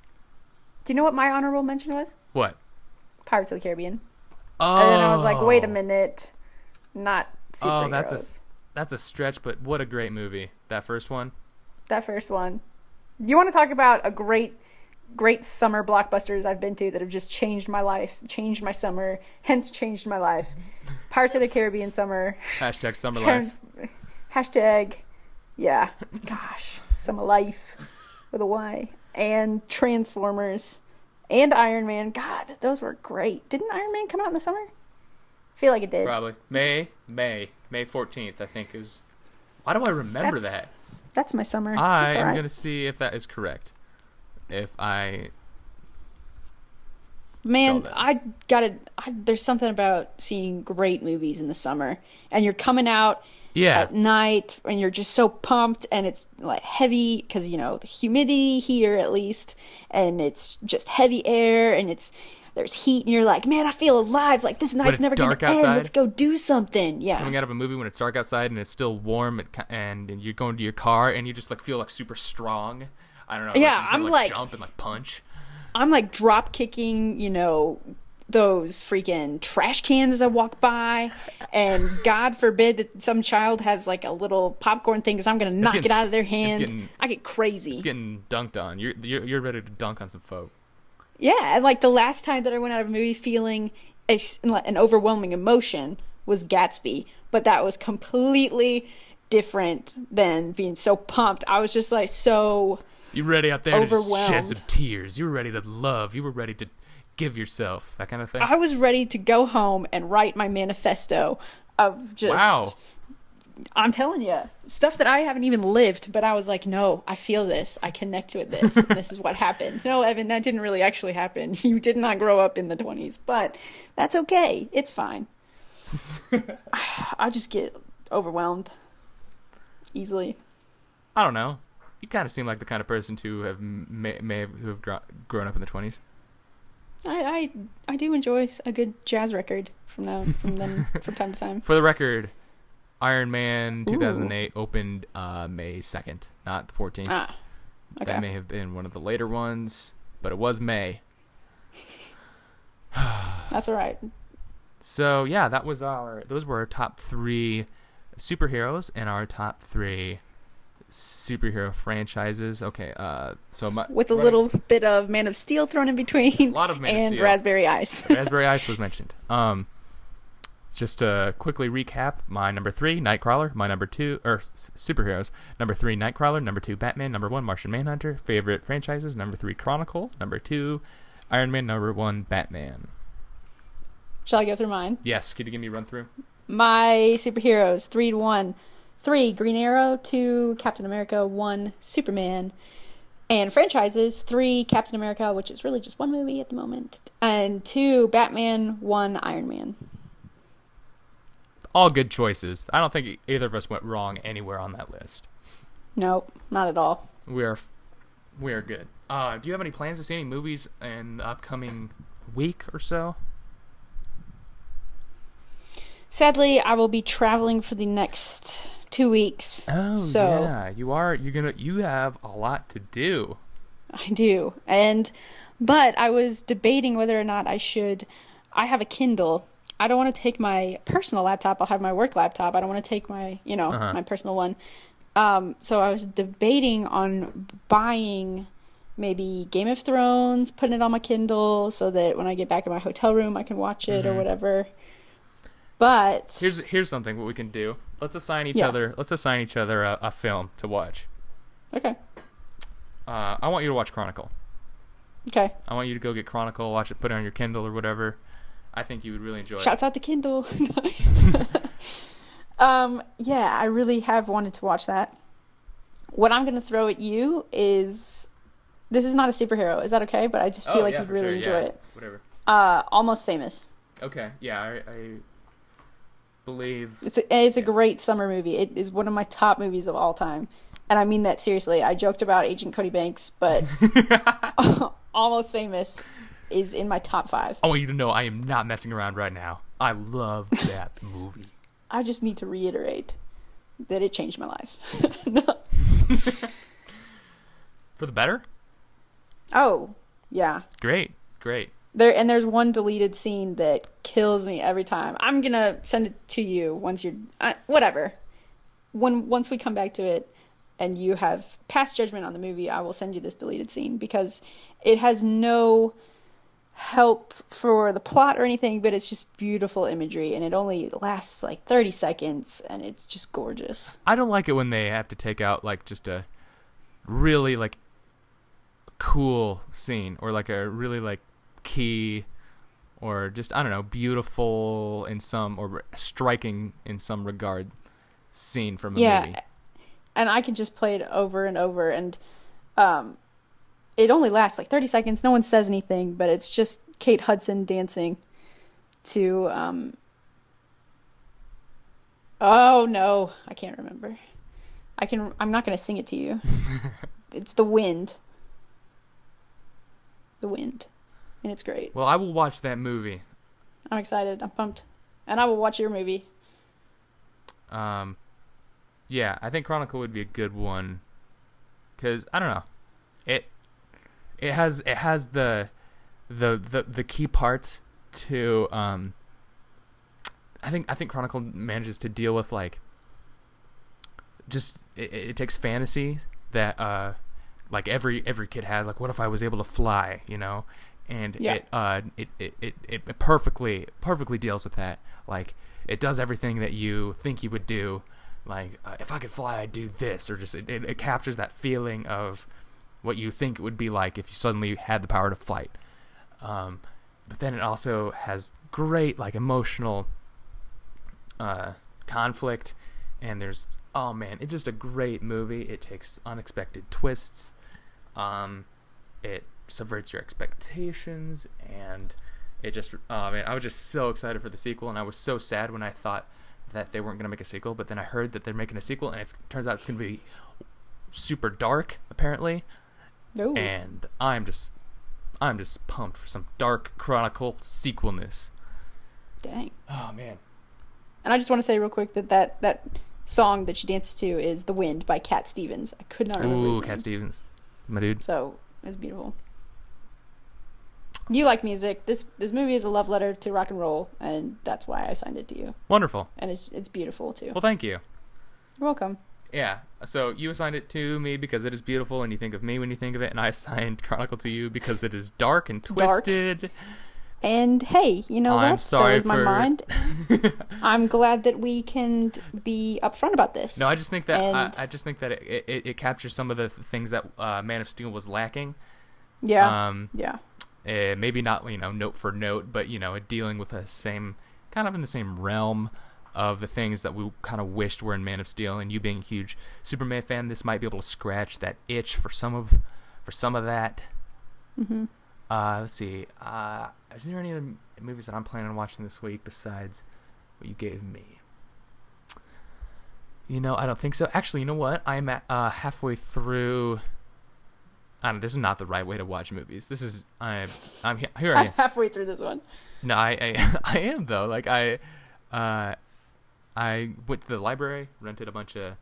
[SPEAKER 2] Do you know what my honorable mention was?
[SPEAKER 1] What?
[SPEAKER 2] Pirates of the Caribbean.
[SPEAKER 1] Oh,
[SPEAKER 2] And then I was like, wait a minute, not superheroes.
[SPEAKER 1] Oh, that's a- That's a stretch, but what a great movie. That first one.
[SPEAKER 2] that first one. You want to talk about a great, great summer blockbusters I've been to that have just changed my life, changed my summer, hence changed my life. Pirates of the Caribbean summer.
[SPEAKER 1] Hashtag summer life.
[SPEAKER 2] Hashtag, yeah, gosh, summer life with a Y. And Transformers and Iron Man. God, those were great. Didn't Iron Man come out in the summer? I feel like it did.
[SPEAKER 1] Probably May, May, May fourteenth. I think is. Why do I remember
[SPEAKER 2] That's-
[SPEAKER 1] that?
[SPEAKER 2] That's my summer.
[SPEAKER 1] I am
[SPEAKER 2] alright.
[SPEAKER 1] gonna see if that is correct. If I
[SPEAKER 2] Man. I gotta. I, there's something about seeing great movies in the summer, and you're coming out
[SPEAKER 1] yeah
[SPEAKER 2] at night, and you're just so pumped, and it's like heavy because you know the humidity here at least, and it's just heavy air, and it's there's heat, and you're like, man, I feel alive. Like this night's never gonna
[SPEAKER 1] dark
[SPEAKER 2] end. Let's go do something. Yeah,
[SPEAKER 1] coming out of a movie when it's dark outside and it's still warm and, and, you're going to your car and you just like feel like super strong. I don't know.
[SPEAKER 2] Yeah,
[SPEAKER 1] like,
[SPEAKER 2] I'm
[SPEAKER 1] wanna,
[SPEAKER 2] like-
[SPEAKER 1] jump and like punch.
[SPEAKER 2] I'm like drop kicking, you know, those freaking trash cans as I walk by, and God forbid that some child has like a little popcorn thing because I'm gonna knock
[SPEAKER 1] getting
[SPEAKER 2] it out of their hand.
[SPEAKER 1] getting-
[SPEAKER 2] I get crazy.
[SPEAKER 1] It's getting dunked on. You're you're, you're ready to dunk on some folk.
[SPEAKER 2] Yeah, and like the last time that I went out of a movie feeling a an overwhelming emotion was Gatsby, but that was completely different than being so pumped. I was just like so
[SPEAKER 1] You were ready out there to shed some tears. You were ready to love. You were ready to give yourself that kind of thing.
[SPEAKER 2] I was ready to go home and write my manifesto of just
[SPEAKER 1] Wow.
[SPEAKER 2] I'm telling you, stuff that I haven't even lived, but I was like, no, I feel this. I connect with this. and this is what happened. No, Evan, that didn't really actually happen. You did not grow up in the 20s, but that's okay. It's fine. I just get overwhelmed easily.
[SPEAKER 1] I don't know. You kind of seem like the kind of person to have may, may have who have gro- grown up in the twenties.
[SPEAKER 2] I, I I do enjoy a good jazz record from now from then from time to time.
[SPEAKER 1] For the record, Iron Man 2008 opened uh, May 2nd, not the 14th.
[SPEAKER 2] Ah,
[SPEAKER 1] That may have been one of the later ones, but it was May.
[SPEAKER 2] That's all right.
[SPEAKER 1] So yeah, that was our. Those were our top three superheroes and our top three superhero franchises. Okay, uh, so my,
[SPEAKER 2] With a
[SPEAKER 1] running-
[SPEAKER 2] little bit of Man of Steel thrown in between.
[SPEAKER 1] A lot of Man of
[SPEAKER 2] and. Raspberry Ice.
[SPEAKER 1] Raspberry Ice was mentioned. Um, just to quickly recap, my number three, Nightcrawler. My number two, or superheroes. Number three, Nightcrawler. Number two, Batman. Number one, Martian Manhunter. Favorite franchises. Number three, Chronicle. Number two, Iron Man. Number one, Batman.
[SPEAKER 2] Shall I go through mine?
[SPEAKER 1] Yes, could you give me a run through?
[SPEAKER 2] My superheroes three to one, three Green Arrow, two Captain America, one Superman, and franchises three Captain America, which is really just one movie at the moment, and two Batman, one Iron Man.
[SPEAKER 1] All good choices. I don't think either of us went wrong anywhere on that list.
[SPEAKER 2] Nope, not at all.
[SPEAKER 1] We are, we are good. Uh, do you have any plans to see any movies in the upcoming week or so?
[SPEAKER 2] Sadly, I will be traveling for the next two weeks.
[SPEAKER 1] Oh
[SPEAKER 2] So-
[SPEAKER 1] yeah, you are. You're gonna. You have a lot to do.
[SPEAKER 2] I do. And but I was debating whether or not I should I have a Kindle. I don't want to take my personal laptop. I'll have my work laptop. I don't want to take my, you know,
[SPEAKER 1] Uh-huh.
[SPEAKER 2] my personal one. Um so I was debating on buying maybe Game of Thrones, putting it on my Kindle so that when I get back in my hotel room I can watch it or
[SPEAKER 1] Mhm.
[SPEAKER 2] whatever. But
[SPEAKER 1] Here's here's something what we can do. Let's assign each
[SPEAKER 2] Yes.
[SPEAKER 1] other. Let's assign each other a, a film to watch.
[SPEAKER 2] okay.
[SPEAKER 1] Uh, I want you to watch Chronicle.
[SPEAKER 2] Okay.
[SPEAKER 1] I want you to go get Chronicle, watch it, put it on your Kindle or whatever. I think you would really enjoy it.
[SPEAKER 2] Shouts out to Kindle. um, yeah, I really have wanted to watch that. What I'm going to throw at you is this is not a superhero. Is that okay? But I just feel
[SPEAKER 1] Oh,
[SPEAKER 2] like
[SPEAKER 1] yeah,
[SPEAKER 2] you'd really
[SPEAKER 1] sure,
[SPEAKER 2] enjoy
[SPEAKER 1] yeah,
[SPEAKER 2] it.
[SPEAKER 1] Whatever.
[SPEAKER 2] Uh, Almost Famous.
[SPEAKER 1] Okay. Yeah, I, I believe.
[SPEAKER 2] It's a, it's a
[SPEAKER 1] Yeah.
[SPEAKER 2] great summer movie. It is one of my top movies of all time. And I mean that seriously. I joked about Agent Cody Banks, but Almost Famous is in my top five.
[SPEAKER 1] I want you to know I am not messing around right now. I love that movie.
[SPEAKER 2] I just need to reiterate that it changed my life. No.
[SPEAKER 1] For the better?
[SPEAKER 2] Oh, yeah.
[SPEAKER 1] Great. Great.
[SPEAKER 2] There and there's one deleted scene that kills me every time. I'm gonna send it to you once you're uh, whatever. When once we come back to it, and you have passed judgment on the movie, I will send you this deleted scene because it has no help for the plot or anything, but it's just beautiful imagery, and it only lasts like 30 seconds, and it's just gorgeous.
[SPEAKER 1] I don't like it when they have to take out like just a really like cool scene or like a really like key or just I don't know beautiful in some or striking in some regard scene from a
[SPEAKER 2] yeah
[SPEAKER 1] movie.
[SPEAKER 2] and i can just play it over and over and um it only lasts like 30 seconds. No one says anything but it's just kate hudson dancing to um oh no. I can't remember. I can i'm not going to sing it to you. It's the wind. The wind. And it's great.
[SPEAKER 1] Well, I will watch that movie.
[SPEAKER 2] i'm excited. I'm pumped. And i will watch your movie.
[SPEAKER 1] Um, yeah, I think Chronicle would be a good one. Because I don't know, it has it has the the the the key parts to um I think I think Chronicle manages to deal with like just it, it takes fantasy that uh like every every kid has like what if I was able to fly, you know? And
[SPEAKER 2] Yeah.
[SPEAKER 1] it uh it, it, it, it perfectly perfectly deals with that. Like it does everything that you think you would do. Like uh, if I could fly, I'd do this, or just it, it, it captures that feeling of what you think it would be like if you suddenly had the power to flight. Um, but then it also has great like emotional uh, conflict, and there's oh man, it's just a great movie. It takes unexpected twists. Um, it subverts your expectations, and it just oh man, I was just so excited for the sequel, and I was so sad when I thought that they weren't gonna make a sequel. But then I heard that they're making a sequel, and it turns out it's gonna be super dark apparently
[SPEAKER 2] Ooh.
[SPEAKER 1] and I'm just I'm just pumped for some dark chronicle sequelness.
[SPEAKER 2] Dang.
[SPEAKER 1] Oh man.
[SPEAKER 2] And I just want to say real quick that that, that song that she dances to is "The Wind" by Cat Stevens. I could not remember
[SPEAKER 1] Ooh, Cat. Stevens. My dude.
[SPEAKER 2] So it's beautiful. You like music. This this movie is a love letter to rock and roll, and that's why I signed it to you.
[SPEAKER 1] Wonderful.
[SPEAKER 2] And it's it's beautiful too.
[SPEAKER 1] Well, thank you.
[SPEAKER 2] You're welcome.
[SPEAKER 1] Yeah. So you assigned it to me because it is beautiful and you think of me when you think of it, and I assigned Chronicle to you because it is dark and
[SPEAKER 2] Dark.
[SPEAKER 1] twisted.
[SPEAKER 2] And hey, you know
[SPEAKER 1] I'm
[SPEAKER 2] what? so is my mind. I'm glad that we can be upfront about this.
[SPEAKER 1] No, I just think that
[SPEAKER 2] And-
[SPEAKER 1] I, I just think that it, it, it captures some of the th- things that uh, Man of Steel was lacking.
[SPEAKER 2] yeah,
[SPEAKER 1] Um,
[SPEAKER 2] yeah,
[SPEAKER 1] uh, maybe not you know note for note, but you know dealing with the same kind of in the same realm of the things that we kind of wished were in Man of Steel. And you being a huge Superman fan, this might be able to scratch that itch for some of for some of that.
[SPEAKER 2] hmm
[SPEAKER 1] Uh, let's see. Uh, is there any other movies that I'm planning on watching this week besides what you gave me? You know, I don't think so. Actually, you know what? I'm at, uh, halfway through. I don't. This is not the right way to watch movies. This is I. I'm here. I
[SPEAKER 2] I'm
[SPEAKER 1] am.
[SPEAKER 2] halfway through this one.
[SPEAKER 1] No, I, I, I am though. Like I, uh, I went to the library, rented a bunch of,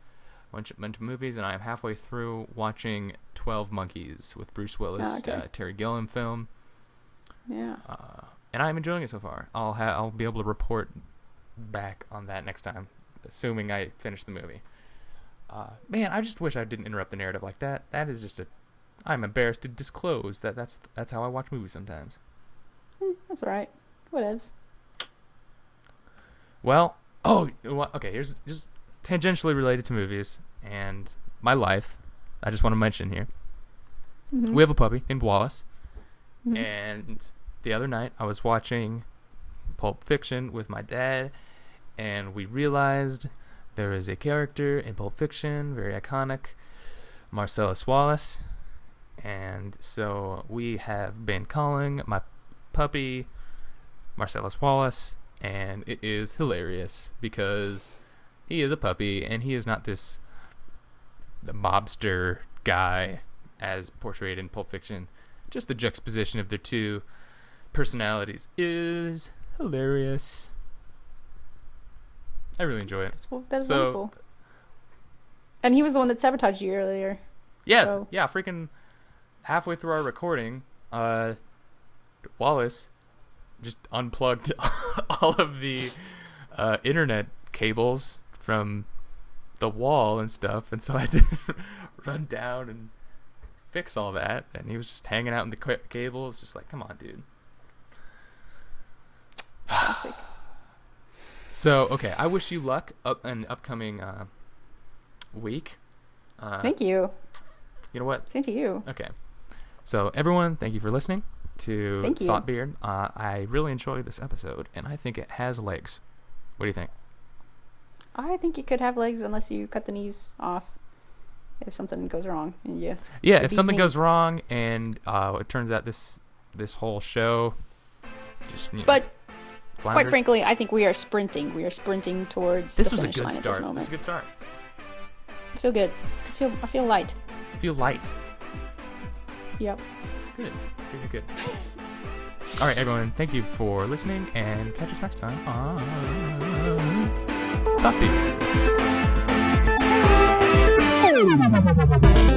[SPEAKER 1] bunch, bunch of movies, and I am halfway through watching Twelve Monkeys with Bruce Willis,
[SPEAKER 2] okay.
[SPEAKER 1] uh, Terry Gilliam film,
[SPEAKER 2] Yeah.
[SPEAKER 1] uh, and I'm enjoying it so far. I'll ha- I'll be able to report back on that next time, assuming I finish the movie. Uh, man, I just wish I didn't interrupt the narrative like that. That is just a. I'm embarrassed to disclose that that's that's how I watch movies sometimes.
[SPEAKER 2] Hmm, that's all right. Whatevs.
[SPEAKER 1] Well, oh, you know what? okay. Here's just tangentially related to movies and my life. I just want to mention here.
[SPEAKER 2] Mhm.
[SPEAKER 1] We have a puppy named Wallace,
[SPEAKER 2] Mhm.
[SPEAKER 1] and the other night I was watching Pulp Fiction with my dad, and we realized there is a character in Pulp Fiction, very iconic, Marcellus Wallace, and so we have been calling my puppy Marcellus Wallace, and it is hilarious because he is a puppy and he is not this the mobster guy as portrayed in Pulp Fiction. Just the juxtaposition of their two personalities is hilarious. I really enjoy it.
[SPEAKER 2] That's That is
[SPEAKER 1] So-
[SPEAKER 2] wonderful. And he was the one that sabotaged you earlier.
[SPEAKER 1] Yeah,
[SPEAKER 2] So-
[SPEAKER 1] yeah, freaking halfway through our recording, uh Wallace just unplugged all of the uh internet cables from the wall and stuff, and so I had to run down and fix all that, and he was just hanging out in the ca- cables, just like, come on, dude.
[SPEAKER 2] Classic.
[SPEAKER 1] So, okay, I wish you luck up the upcoming uh, week. Uh,
[SPEAKER 2] Thank you.
[SPEAKER 1] you know what?
[SPEAKER 2] Same to you.
[SPEAKER 1] Okay. So, everyone, thank you for listening to
[SPEAKER 2] Thank you.
[SPEAKER 1] Thought Beard. Uh, I really enjoyed this episode, and I think it has legs. What do you think?
[SPEAKER 2] I think you could have legs unless you cut the knees off. If something goes wrong and you
[SPEAKER 1] Yeah, if something goes wrong, and uh, it turns out this this whole show just you know,
[SPEAKER 2] But quite frankly, I think we are sprinting. We are sprinting towards
[SPEAKER 1] this was a good start.
[SPEAKER 2] this
[SPEAKER 1] This was a good start.
[SPEAKER 2] I feel good. I feel I feel light.
[SPEAKER 1] Feel light.
[SPEAKER 2] Yep.
[SPEAKER 1] Good. Good. Good. good. All right, everyone. Thank you for listening, and catch us next time on Beard.